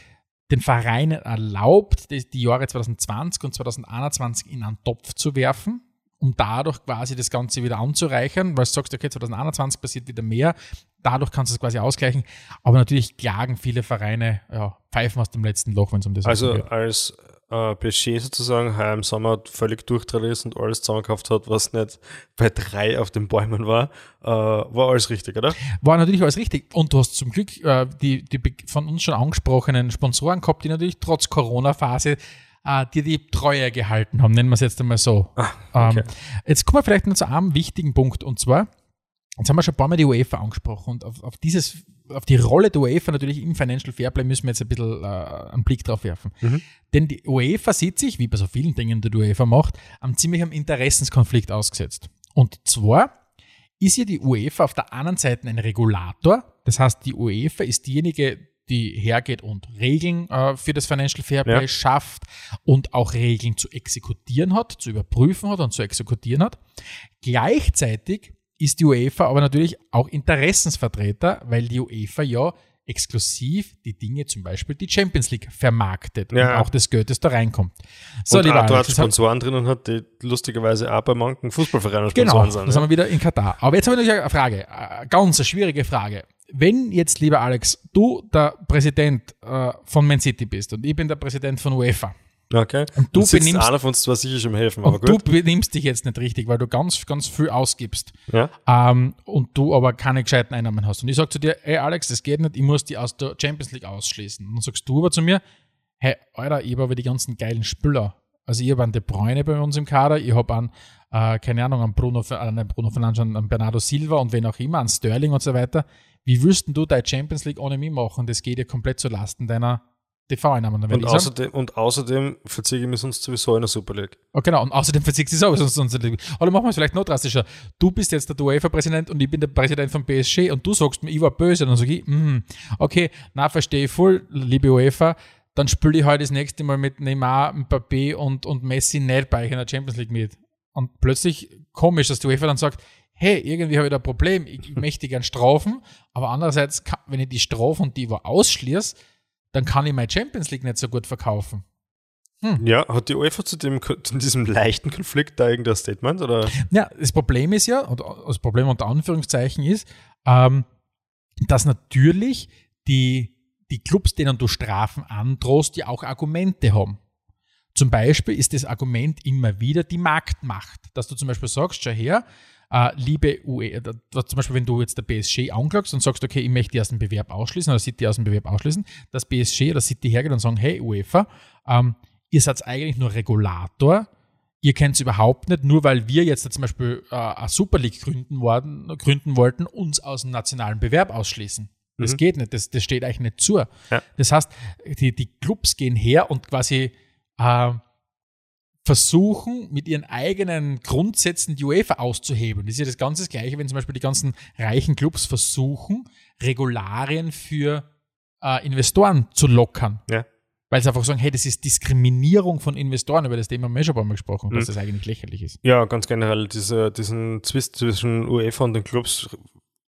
den Vereinen erlaubt, die, die Jahre 2020 und 2021 in einen Topf zu werfen, um dadurch quasi das Ganze wieder anzureichern, weil du sagst, okay, 2021 passiert wieder mehr, dadurch kannst du es quasi ausgleichen. Aber natürlich klagen viele Vereine, ja, pfeifen aus dem letzten Loch, wenn es um das also geht. Also als äh, PSG sozusagen heuer im Sommer völlig durchdreht ist und alles zusammengekauft hat, was nicht bei drei auf den Bäumen war, äh, war alles richtig, oder? War natürlich alles richtig. Und du hast zum Glück äh, die, die von uns schon angesprochenen Sponsoren gehabt, die natürlich trotz Corona-Phase äh, dir die Treue gehalten haben, nennen wir es jetzt einmal so. Ah, okay. ähm, jetzt kommen wir vielleicht noch zu einem wichtigen Punkt und zwar, jetzt haben wir schon ein paar Mal die UEFA angesprochen und auf, auf dieses auf die Rolle der UEFA natürlich im Financial Fairplay müssen wir jetzt ein bisschen äh, einen Blick drauf werfen. Mhm. Denn die UEFA sieht sich, wie bei so vielen Dingen, die die UEFA macht, am ziemlich am Interessenskonflikt ausgesetzt. Und zwar ist ja die UEFA auf der anderen Seite ein Regulator. Das heißt, die UEFA ist diejenige, die hergeht und Regeln äh, für das Financial Fairplay ja. schafft und auch Regeln zu exekutieren hat, zu überprüfen hat und zu exekutieren hat. Gleichzeitig ist die UEFA aber natürlich auch Interessensvertreter, weil die UEFA ja exklusiv die Dinge, zum Beispiel die Champions League, vermarktet ja. und auch das Geld, das da reinkommt. So, und lieber dort Sponsoren hat, drinnen hat, die lustigerweise auch bei manchen Fußballvereinen Sponsoren genau, sind. das ja. haben wir wieder in Katar. Aber jetzt habe ich natürlich eine Frage, eine ganz eine schwierige Frage. Wenn jetzt, lieber Alex, du der Präsident äh, von Man City bist und ich bin der Präsident von UEFA, Okay. Und du und benimmst, einer von uns zwar sicher schon helfen, aber gut. Du benimmst dich jetzt nicht richtig, weil du ganz, ganz viel ausgibst. Ja. Ähm, und du aber keine gescheiten Einnahmen hast. Und ich sage zu dir, hey Alex, das geht nicht, ich muss die aus der Champions League ausschließen. Und dann sagst du aber zu mir, hey, Alter, ich habe aber die ganzen geilen Spieler. Also ich habe einen De Bruyne bei uns im Kader, ich habe einen, äh, keine Ahnung, einen Bruno, äh, einen Bruno Fernandes, einen Bernardo Silva und wen auch immer, einen Sterling und so weiter. Wie würdest du deine Champions League ohne mich machen? Das geht ja komplett zu Lasten deiner TV-Einnahmen. Und, außerdem, und außerdem verziehe ich mich sonst sowieso in der Super League. Oh, genau, und außerdem verziehe ich sowieso sonst in der League. Oder machen wir es vielleicht noch drastischer. Du bist jetzt der UEFA-Präsident und ich bin der Präsident von PSG und du sagst mir, ich war böse. Und dann sage ich, mm, okay, na, verstehe ich voll, liebe UEFA, dann spiele ich heute das nächste Mal mit Neymar, Mbappé und, und Messi nicht bei euch in der Champions League mit. Und plötzlich komisch, dass die UEFA dann sagt, hey, irgendwie habe ich da ein Problem, ich, ich möchte gern strafen, aber andererseits, kann, wenn ich die Strafe und die wo ausschließe, dann kann ich meine Champions League nicht so gut verkaufen. Hm. Ja, hat die UEFA zu, dem, zu diesem leichten Konflikt da irgendein Statement? Oder? Ja, das Problem ist ja, oder das Problem unter Anführungszeichen ist, ähm, dass natürlich die, die Clubs, denen du Strafen androhst, ja auch Argumente haben. Zum Beispiel ist das Argument immer wieder die Marktmacht, dass du zum Beispiel sagst, schau her, äh, liebe UE, äh, zum Beispiel, wenn du jetzt der BSG anklagst und sagst, okay, ich möchte die aus dem Bewerb ausschließen oder City aus dem Bewerb ausschließen, dass BSG oder City hergeht und sagen, hey UEFA, ähm, ihr seid eigentlich nur Regulator, ihr kennt es überhaupt nicht, nur weil wir jetzt zum Beispiel äh, eine Super League gründen, worden, gründen wollten, uns aus dem nationalen Bewerb ausschließen. Das mhm. geht nicht, das, das steht eigentlich nicht zu. Ja. Das heißt, die, die Clubs gehen her und quasi äh, versuchen, mit ihren eigenen Grundsätzen die UEFA auszuhebeln. Das ist ja das ganze Gleiche, wenn zum Beispiel die ganzen reichen Clubs versuchen, Regularien für äh, Investoren zu lockern. Ja. Weil sie einfach sagen, hey, das ist Diskriminierung von Investoren, über das Thema haben wir schon mal gesprochen, mhm. dass das eigentlich lächerlich ist. Ja, ganz generell, diese, diesen Zwist zwischen UEFA und den Clubs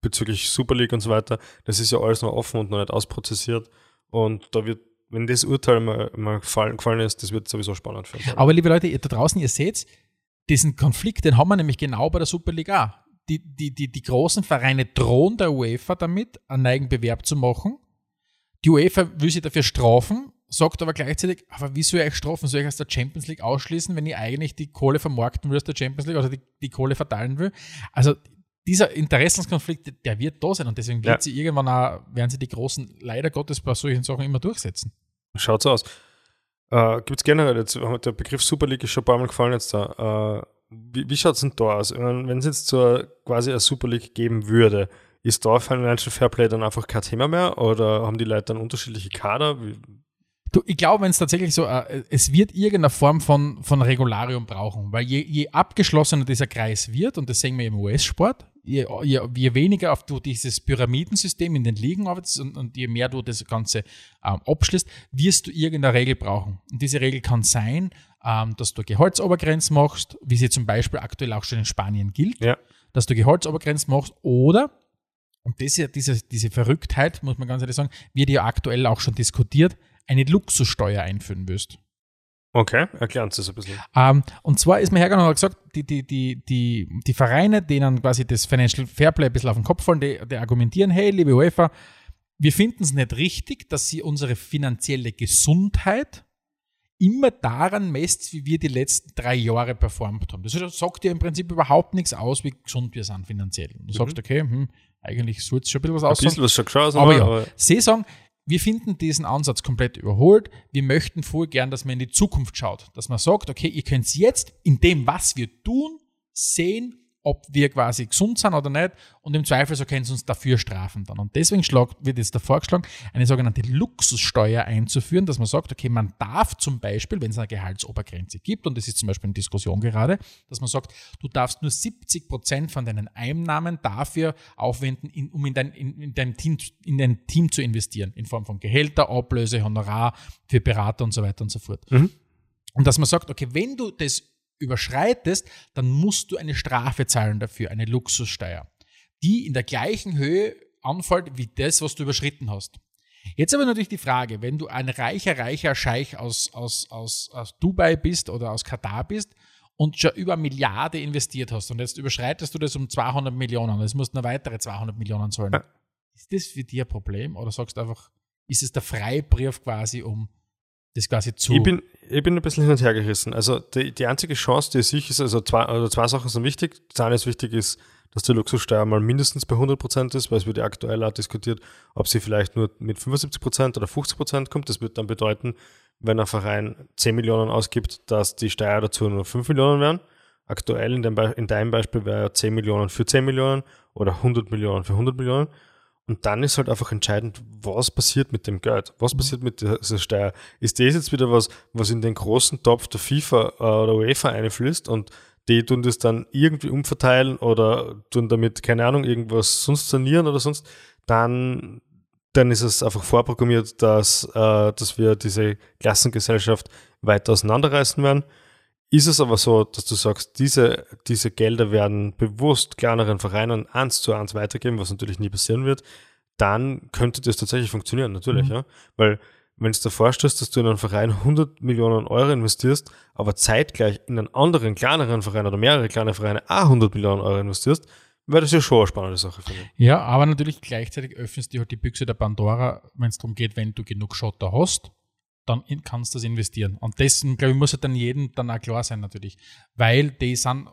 bezüglich Super League und so weiter, das ist ja alles noch offen und noch nicht ausprozessiert. Und da wird wenn das Urteil mal, mal gefallen, gefallen ist, das wird sowieso spannend für uns. Aber liebe Leute, ihr da draußen, ihr seht, diesen Konflikt, den haben wir nämlich genau bei der Superliga. Die, die, die, die großen Vereine drohen der UEFA damit, einen eigenen Bewerb zu machen. Die UEFA will sie dafür strafen, sagt aber gleichzeitig, aber wie soll ich euch strafen? Soll ich aus der Champions League ausschließen, wenn ich eigentlich die Kohle vermarkten will aus der Champions League, also die, die Kohle verteilen will? Also dieser Interessenskonflikt, der wird da sein und deswegen wird ja. sie irgendwann auch, werden sie die Großen leider Gottes bei solchen Sachen immer durchsetzen. Schaut so aus. Äh, Gibt es generell, jetzt, der Begriff Super League ist schon ein paar Mal gefallen jetzt da. Äh, wie wie schaut es denn da aus? Wenn es jetzt so quasi eine Super League geben würde, ist da Financial Fairplay dann einfach kein Thema mehr oder haben die Leute dann unterschiedliche Kader? Wie, Du, ich glaube, wenn es tatsächlich so, äh, es wird irgendeine Form von, von Regularium brauchen, weil je, je abgeschlossener dieser Kreis wird, und das sehen wir im US-Sport, je, je, je, weniger auf du dieses Pyramidensystem in den Ligen arbeitest und, und je mehr du das Ganze ähm, abschließt, wirst du irgendeine Regel brauchen. Und diese Regel kann sein, ähm, dass du Gehaltsobergrenzen machst, wie sie zum Beispiel aktuell auch schon in Spanien gilt, ja. dass du Gehaltsobergrenzen machst oder und das, diese, diese Verrücktheit, muss man ganz ehrlich sagen, wird ja aktuell auch schon diskutiert, eine Luxussteuer einführen wirst. Okay, erklären Sie es ein bisschen. Ähm, und zwar ist mir hergegangen und gesagt, die, die, die, die, die Vereine, denen quasi das Financial Fairplay ein bisschen auf den Kopf fallen, die, die argumentieren, hey, liebe UEFA, wir finden es nicht richtig, dass sie unsere finanzielle Gesundheit immer daran messt, wie wir die letzten drei Jahre performt haben. Das sagt dir im Prinzip überhaupt nichts aus, wie gesund wir sind finanziell. Du mhm. sagst, okay, hm, eigentlich soll es schon ein bisschen was aus. Ein bisschen was schon geschaut, aber, aber ja, sie sagen, wir finden diesen Ansatz komplett überholt. Wir möchten voll gern, dass man in die Zukunft schaut, dass man sagt, okay, ihr könnt jetzt in dem, was wir tun, sehen, ob wir quasi gesund sind oder nicht und im Zweifel so können sie uns dafür strafen dann. Und deswegen wird jetzt da vorgeschlagen, eine sogenannte Luxussteuer einzuführen, dass man sagt, okay, man darf zum Beispiel, wenn es eine Gehaltsobergrenze gibt, und das ist zum Beispiel eine Diskussion gerade, dass man sagt, du darfst nur 70 Prozent von deinen Einnahmen dafür aufwenden, in, um in dein, in, in, dein Team, in dein Team zu investieren, in Form von Gehälter, Ablöse, Honorar für Berater und so weiter und so fort. Mhm. Und dass man sagt, okay, wenn du das überschreitest, dann musst du eine Strafe zahlen dafür, eine Luxussteuer, die in der gleichen Höhe anfällt wie das, was du überschritten hast. Jetzt aber natürlich die Frage, wenn du ein reicher, reicher Scheich aus, aus, aus, aus Dubai bist oder aus Katar bist und schon über eine Milliarde investiert hast und jetzt überschreitest du das um 200 Millionen, jetzt musst du noch weitere 200 Millionen zahlen. Ist das für dich ein Problem oder sagst du einfach, ist es der Freibrief quasi, um das quasi zu. Ich bin, ich bin ein bisschen hin und her gerissen. Also die, die einzige Chance, die sich ist, also zwei, also zwei Sachen sind wichtig. Das eine ist wichtig ist, dass die Luxussteuer mal mindestens bei 100% ist, weil es wird ja aktuell auch diskutiert, ob sie vielleicht nur mit 75% oder 50% kommt. Das wird dann bedeuten, wenn ein Verein 10 Millionen ausgibt, dass die Steuer dazu nur 5 Millionen wären. Aktuell in, dem in deinem Beispiel wäre 10 Millionen für 10 Millionen oder 100 Millionen für 100 Millionen. Und dann ist halt einfach entscheidend, was passiert mit dem Geld? Was mhm. passiert mit dieser Steuer? Ist das jetzt wieder was, was in den großen Topf der FIFA äh, oder UEFA einfließt und die tun das dann irgendwie umverteilen oder tun damit, keine Ahnung, irgendwas sonst sanieren oder sonst, dann, dann ist es einfach vorprogrammiert, dass, äh, dass wir diese Klassengesellschaft weiter auseinanderreißen werden. Ist es aber so, dass du sagst, diese, diese Gelder werden bewusst kleineren Vereinen eins zu eins weitergeben, was natürlich nie passieren wird, dann könnte das tatsächlich funktionieren, natürlich, Mhm. ja. Weil, wenn du dir vorstellst, dass du in einen Verein 100 Millionen Euro investierst, aber zeitgleich in einen anderen, kleineren Verein oder mehrere kleine Vereine auch 100 Millionen Euro investierst, wäre das ja schon eine spannende Sache, finde ich. Ja, aber natürlich gleichzeitig öffnest du halt die Büchse der Pandora, wenn es darum geht, wenn du genug Schotter hast, dann in, kannst du das investieren. Und dessen, glaube ich, muss halt dann jedem dann auch klar sein, natürlich. Weil die sind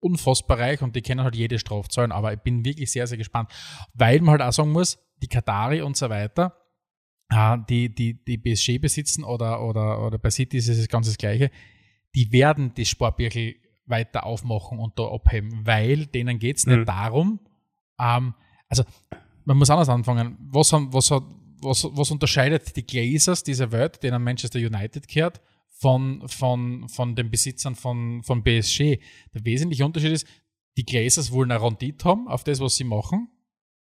unfassbar reich und die kennen halt jede Strafzahlen. Aber ich bin wirklich sehr, sehr gespannt. Weil man halt auch sagen muss, die Katari und so weiter, äh, die, die, die PSG besitzen oder, oder, oder bei City ist es ganz das Gleiche, die werden das Sportbirkel weiter aufmachen und da abheben, weil denen geht es nicht Mhm. darum, ähm, also man muss anders anfangen. Was, haben, was, hat, was, was unterscheidet die Glazers dieser Welt, denen Manchester United gehört, von, von, von den Besitzern von, von PSG? Der wesentliche Unterschied ist, die Glazers wollen eine Rendite haben auf das, was sie machen.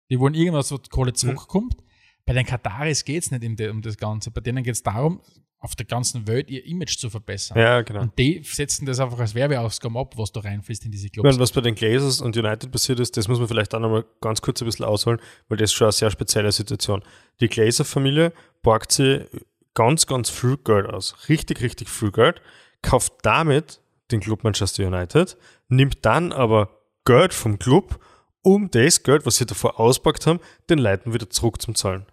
Die wollen irgendwas, wo die Kohle zurückkommt. Bei den Kataris geht es nicht um, um das Ganze. Bei denen geht es darum, auf der ganzen Welt ihr Image zu verbessern. Ja, genau. Und die setzen das einfach als Werbeausgaben ab, was da reinfließt in diese Ich Clubs. meine, was bei den Glazers und United passiert ist, das muss man vielleicht auch nochmal ganz kurz ein bisschen ausholen, weil das ist schon eine sehr spezielle Situation. Die Glazer-Familie borgt sie ganz, ganz viel Geld aus. Richtig, richtig viel Geld, kauft damit den Club Manchester United, nimmt dann aber Geld vom Club, um das Geld, was sie davor auspackt haben, den Leuten wieder zurück zum Zahlen.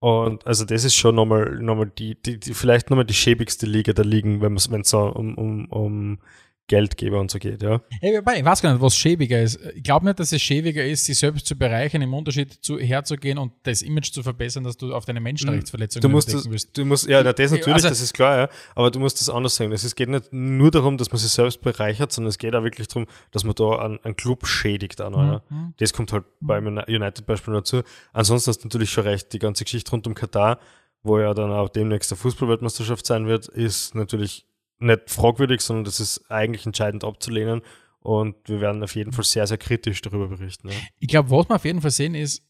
Und also das ist schon nochmal, nochmal die, die, die, vielleicht nochmal die schäbigste Liga der Ligen, wenn es so um, um, um Geldgeber und so geht, ja. Ja, ich weiß gar nicht, was schäbiger ist. Ich glaube nicht, dass es schäbiger ist, sich selbst zu bereichern, im Unterschied zu, herzugehen und das Image zu verbessern, dass du auf deine Menschenrechtsverletzungen Du musst, das, willst. du musst, ja, das natürlich, Also- das ist klar, ja, aber du musst das anders sagen. Es geht nicht nur darum, dass man sich selbst bereichert, sondern es geht auch wirklich darum, dass man da einen, einen Club schädigt. Auch noch, ja. Mhm. Das kommt halt beim United Beispiel dazu. Ansonsten hast du natürlich schon recht, die ganze Geschichte rund um Katar, wo ja dann auch demnächst der Fußballweltmeisterschaft sein wird, ist natürlich nicht fragwürdig, sondern das ist eigentlich entscheidend abzulehnen. Und wir werden auf jeden Fall sehr, sehr kritisch darüber berichten. Ja. Ich glaube, was wir auf jeden Fall sehen ist,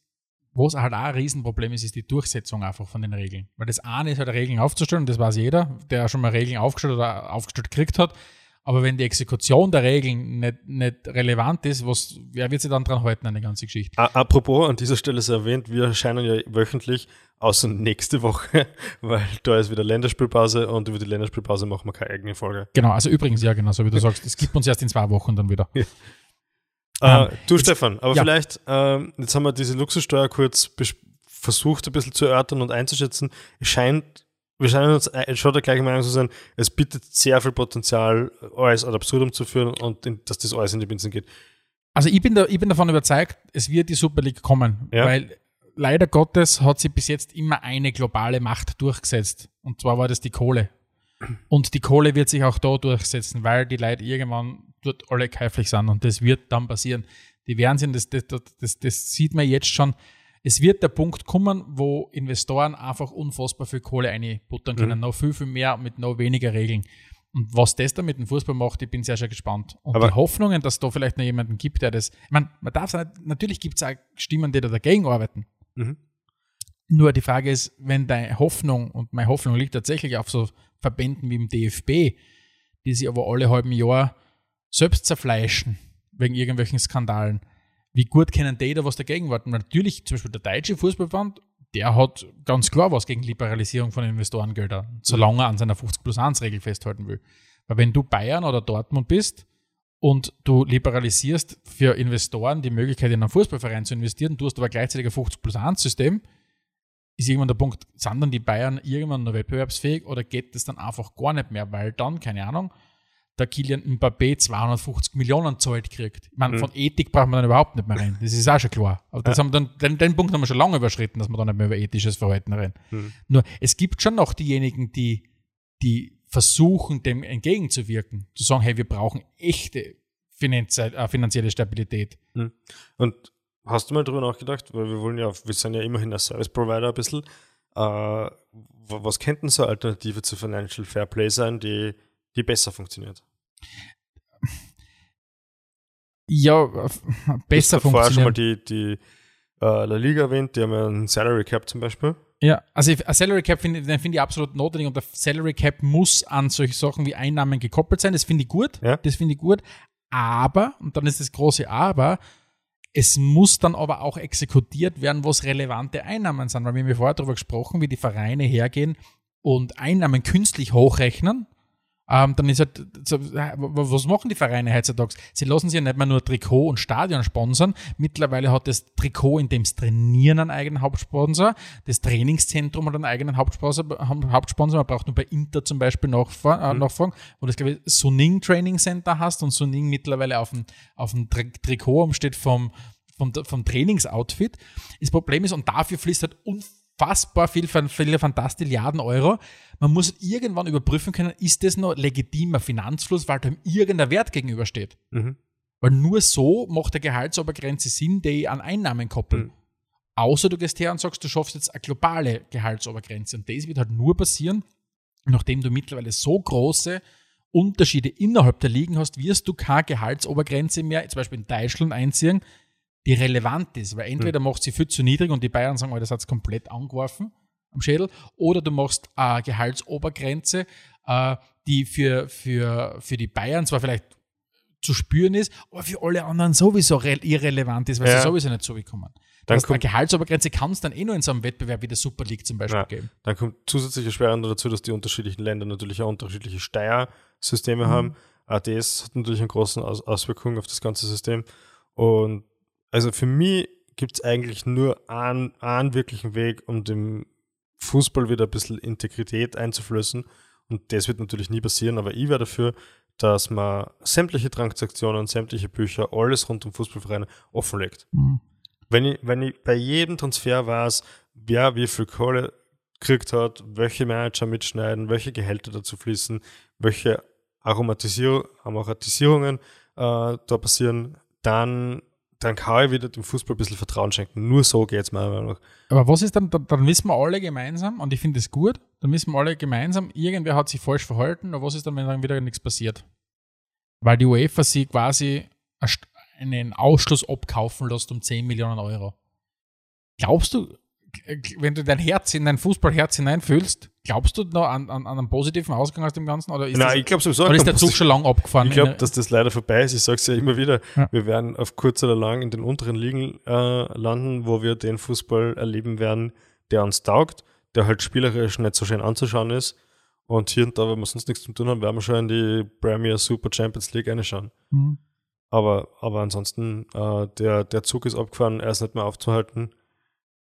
was halt auch ein Riesenproblem ist, ist die Durchsetzung einfach von den Regeln. Weil das eine ist halt Regeln aufzustellen, das weiß jeder, der schon mal Regeln aufgestellt oder aufgestellt gekriegt hat. Aber wenn die Exekution der Regeln nicht, nicht relevant ist, was, wer wird sich dann dran halten an der ganzen Geschichte? Apropos, an dieser Stelle sei erwähnt, wir erscheinen ja wöchentlich, außer nächste Woche, weil da ist wieder Länderspielpause und über die Länderspielpause machen wir keine eigene Folge. Genau, also übrigens, ja, genau, so wie du sagst, es gibt uns erst in zwei Wochen dann wieder. Äh, Ähm, du, Stefan, aber ja. vielleicht, ähm, jetzt haben wir diese Luxussteuer kurz versucht, ein bisschen zu erörtern und einzuschätzen. Es scheint, wir scheinen uns äh, schon der gleichen Meinung zu sein, es bietet sehr viel Potenzial, alles ad absurdum zu führen und in, dass das alles in die Binsen geht. Also ich bin, da, ich bin davon überzeugt, es wird die Super League kommen, Ja. weil leider Gottes hat sie bis jetzt immer eine globale Macht durchgesetzt. Und zwar war das die Kohle. Und die Kohle wird sich auch da durchsetzen, weil die Leute irgendwann dort alle käuflich sind. Und das wird dann passieren. Die werden sind, das, das, das, das sieht man jetzt schon. Es wird der Punkt kommen, wo Investoren einfach unfassbar viel Kohle einbuttern können. Noch viel, viel mehr mit noch weniger Regeln. Und was das da mit dem Fußball macht, ich bin sehr, sehr gespannt. Und Aber- die Hoffnungen, dass da vielleicht noch jemanden gibt, der das. Ich meine, man darf es nicht, natürlich gibt es auch Stimmen, die da dagegen arbeiten. Mhm. Nur die Frage ist, wenn deine Hoffnung, und meine Hoffnung liegt tatsächlich auf so Verbänden wie im DFB, die sich aber alle halben Jahr selbst zerfleischen wegen irgendwelchen Skandalen, wie gut können die da was dagegen warten? Natürlich, zum Beispiel der deutsche Fußballverband, der hat ganz klar was gegen Liberalisierung von Investorengeldern, solange er an seiner 50 plus 1 Regel festhalten will. Weil wenn du Bayern oder Dortmund bist und du liberalisierst für Investoren die Möglichkeit, in einen Fußballverein zu investieren, du hast aber gleichzeitig ein 50 plus 1 System, ist irgendwann der Punkt, sind dann die Bayern irgendwann noch wettbewerbsfähig oder geht das dann einfach gar nicht mehr, weil dann, keine Ahnung, der Kilian Mbappé 250 Millionen zahlt kriegt. Ich meine, Mhm. von Ethik braucht man dann überhaupt nicht mehr reden. Das ist auch schon klar. Aber das haben wir dann, den, den Punkt haben wir schon lange überschritten, dass wir dann nicht mehr über ethisches Verhalten reden. Mhm. Nur, es gibt schon noch diejenigen, die, die versuchen, dem entgegenzuwirken. Zu sagen, hey, wir brauchen echte äh, finanzielle Stabilität. Und hast du mal drüber nachgedacht, weil wir wollen ja, wir sind ja immerhin ein Service Provider ein bisschen, äh, wa- was könnten so Alternative zu Financial Fair Play sein, die, die besser funktioniert? Ja, äh, besser du hast vorher schon mal die, die äh, La Liga erwähnt, die haben ja einen Salary Cap zum Beispiel. Ja, also ein Salary Cap finde den finde ich absolut notwendig und der Salary Cap muss an solche Sachen wie Einnahmen gekoppelt sein. Das finde ich gut. Ja. Das finde ich gut. Aber, und dann ist das große Aber, es muss dann aber auch exekutiert werden, was relevante Einnahmen sind. Weil wir haben ja vorher darüber gesprochen, wie die Vereine hergehen und Einnahmen künstlich hochrechnen. Ähm, dann ist halt, so, was machen die Vereine heutzutage? Sie lassen sich ja nicht mehr nur Trikot und Stadion sponsern. Mittlerweile hat das Trikot, in dem es trainieren, einen eigenen Hauptsponsor. Das Trainingszentrum hat einen eigenen Hauptsponsor. Hauptsponsor. Man braucht nur bei Inter zum Beispiel nachfragen, äh, nachfragen wo du das, glaube ich, Suning Training Center hast und Suning mittlerweile auf dem, auf dem Tri Trikot umsteht vom, vom, vom Trainingsoutfit. Das Problem ist, und dafür fließt halt unfassbar viel, viele Fantastilliarden Euro. Man muss irgendwann überprüfen können, ist das noch legitimer Finanzfluss, weil da irgendein Wert gegenübersteht. Mhm. Weil nur so macht der Gehaltsobergrenze Sinn, die an Einnahmen koppeln. Mhm. Außer du gehst her und sagst, du schaffst jetzt eine globale Gehaltsobergrenze. Und das wird halt nur passieren, nachdem du mittlerweile so große Unterschiede innerhalb der Ligen hast, wirst du keine Gehaltsobergrenze mehr, zum Beispiel in Deutschland einziehen, die relevant ist. Weil entweder macht sie viel zu niedrig und die Bayern sagen, oh, das hat es komplett angeworfen am Schädel, oder du machst eine Gehaltsobergrenze, äh, die für, für, für die Bayern zwar vielleicht zu spüren ist, aber für alle anderen sowieso re- irrelevant ist, weil Ja. sie sowieso nicht so kommen. Dann heißt, eine kommt- Gehaltsobergrenze kann es dann eh nur in so einem Wettbewerb wie der Super League zum Beispiel Ja. geben. Dann kommt zusätzlich erschwerend dazu, dass die unterschiedlichen Länder natürlich auch unterschiedliche Steuersysteme Mhm. haben. ADS hat natürlich eine große Aus Auswirkung auf das ganze System. Und also für mich gibt es eigentlich nur einen, einen wirklichen Weg, um dem Fußball wieder ein bisschen Integrität einzuflößen. Und das wird natürlich nie passieren, aber ich wäre dafür, dass man sämtliche Transaktionen, sämtliche Bücher, alles rund um Fußballvereine offenlegt. Mhm. Wenn ich, wenn ich bei jedem Transfer weiß, wer wie viel Kohle gekriegt hat, welche Manager mitschneiden, welche Gehälter dazu fließen, welche Aromatisierung, Aromatisierungen äh, da passieren, dann, dann kann ich wieder dem Fußball ein bisschen Vertrauen schenken. Nur so geht es meiner Meinung nach. Aber was ist dann, dann, wissen wir alle gemeinsam, und ich finde es gut, dann wissen wir alle gemeinsam, irgendwer hat sich falsch verhalten, aber was ist dann, wenn dann wieder nichts passiert? Weil die UEFA sie quasi einen Ausschluss abkaufen lässt um 10 Millionen Euro. Glaubst du, wenn du dein Herz in dein Fußballherz hineinfühlst, glaubst du noch an, an, an einen positiven Ausgang aus dem Ganzen? Oder ist, Nein, das, ich glaube sowieso oder ist der Zug schon lang abgefahren? Ich glaube, dass das leider vorbei ist. Ich sage es ja immer wieder. Ja. Wir werden auf kurz oder lang in den unteren Ligen äh, landen, wo wir den Fußball erleben werden, der uns taugt, der halt spielerisch nicht so schön anzuschauen ist. Und hier und da, wenn wir sonst nichts zu tun haben, werden wir schon in die Premier Super Champions League reinschauen. Mhm. Aber, aber ansonsten, äh, der, der Zug ist abgefahren, er ist nicht mehr aufzuhalten.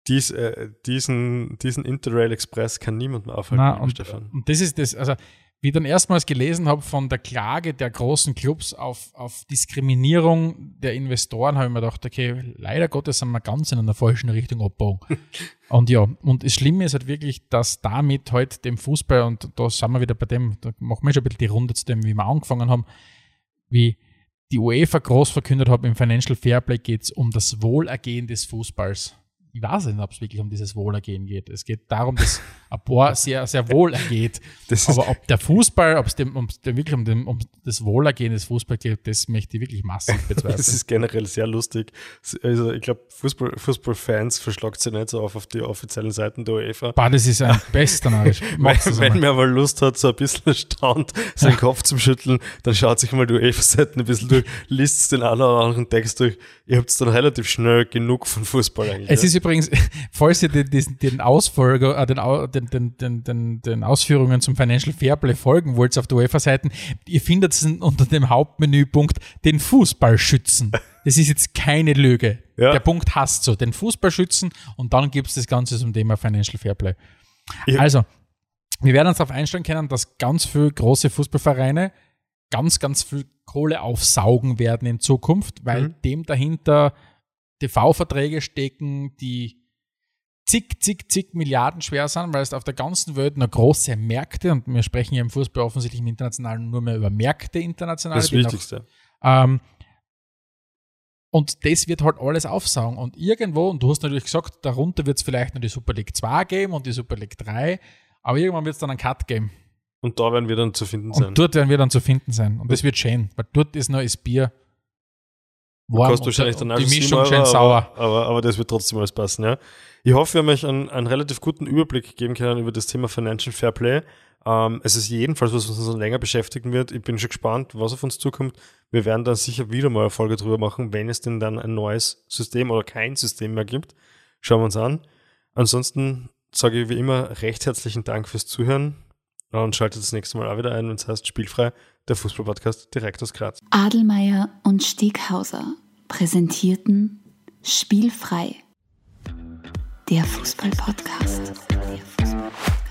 Dies, äh, diesen, diesen Interrail Express kann niemand mehr aufhalten, Na, und, Stefan. und das ist das, also wie ich dann erstmals gelesen habe von der Klage der großen Clubs auf, auf Diskriminierung der Investoren, habe ich mir gedacht, okay, leider Gottes sind wir ganz in einer falschen Richtung abgebogen. und ja, und das Schlimme ist halt wirklich, dass damit halt dem Fußball, und da sind wir wieder bei dem, da machen wir schon ein bisschen die Runde zu dem, wie wir angefangen haben, wie die UEFA groß verkündet hat, im Financial Fairplay geht es um das Wohlergehen des Fußballs. Ich weiß nicht, ob es wirklich um dieses Wohlergehen geht. Es geht darum, dass ein paar sehr, sehr wohl ergeht. Das Aber ob der Fußball, ob es dem, um's dem wirklich um, dem, um das Wohlergehen des Fußballs geht, das möchte ich wirklich massiv Das bezweifeln. ist generell sehr lustig. Also ich glaube, Fußball, Fußballfans verschlagt sie nicht so auf auf die offiziellen Seiten der UEFA. Bah, das ist ein bester Narrisch. Wenn, das man mal Lust hat, so ein bisschen erstaunt, seinen Kopf zu schütteln, dann schaut sich mal die UEFA-Seiten ein bisschen durch, liest den einen oder anderen Text durch. Ihr habt dann relativ schnell genug von Fußball eigentlich. Es ist übrigens, falls ihr den, diesen, den Ausfolger, äh, den, Au- den, den, den, den, den Ausführungen zum Financial Fairplay folgen wollt auf der UEFA-Seiten, ihr findet es unter dem Hauptmenüpunkt den Fußball schützen. Das ist jetzt keine Lüge. Ja. Der Punkt hasst so, den Fußball schützen und dann gibt es das Ganze zum Thema Financial Fairplay. Ich- Also, wir werden uns darauf einstellen können, dass ganz viele große Fußballvereine ganz, ganz viel Kohle aufsaugen werden in Zukunft, weil Mhm. dem dahinter TV-Verträge stecken, die zig, zig, zig Milliarden schwer sind, weil es auf der ganzen Welt noch große Märkte, und wir sprechen ja im Fußball offensichtlich im Internationalen nur mehr über Märkte international. das Wichtigste. ähm, und das wird halt alles aufsaugen. Und irgendwo, und du hast natürlich gesagt, darunter wird es vielleicht noch die Super League 2 geben und die Super League 3, aber irgendwann wird es dann einen Cut geben. Und da werden wir dann zu finden sein. Und dort werden wir dann zu finden sein. Und das wird schön, weil dort ist noch das Bier warm Kostet und, wahrscheinlich dann die Mischung 7 schön sauer. Aber, aber, aber das wird trotzdem alles passen, ja. Ich hoffe, wir haben euch einen, einen relativ guten Überblick geben können über das Thema Financial Fair Play. Ähm, es ist jedenfalls was, was uns noch länger beschäftigen wird. Ich bin schon gespannt, was auf uns zukommt. Wir werden dann sicher wieder mal eine Folge drüber machen, wenn es denn dann ein neues System oder kein System mehr gibt. Schauen wir uns an. Ansonsten sage ich wie immer recht herzlichen Dank fürs Zuhören und schaltet das nächste Mal auch wieder ein, wenn es heißt Spielfrei, der Fußballpodcast direkt aus Graz. Adelmeier und Steghauser präsentierten Spielfrei, der Fußball-Podcast. Der Fußball -Podcast.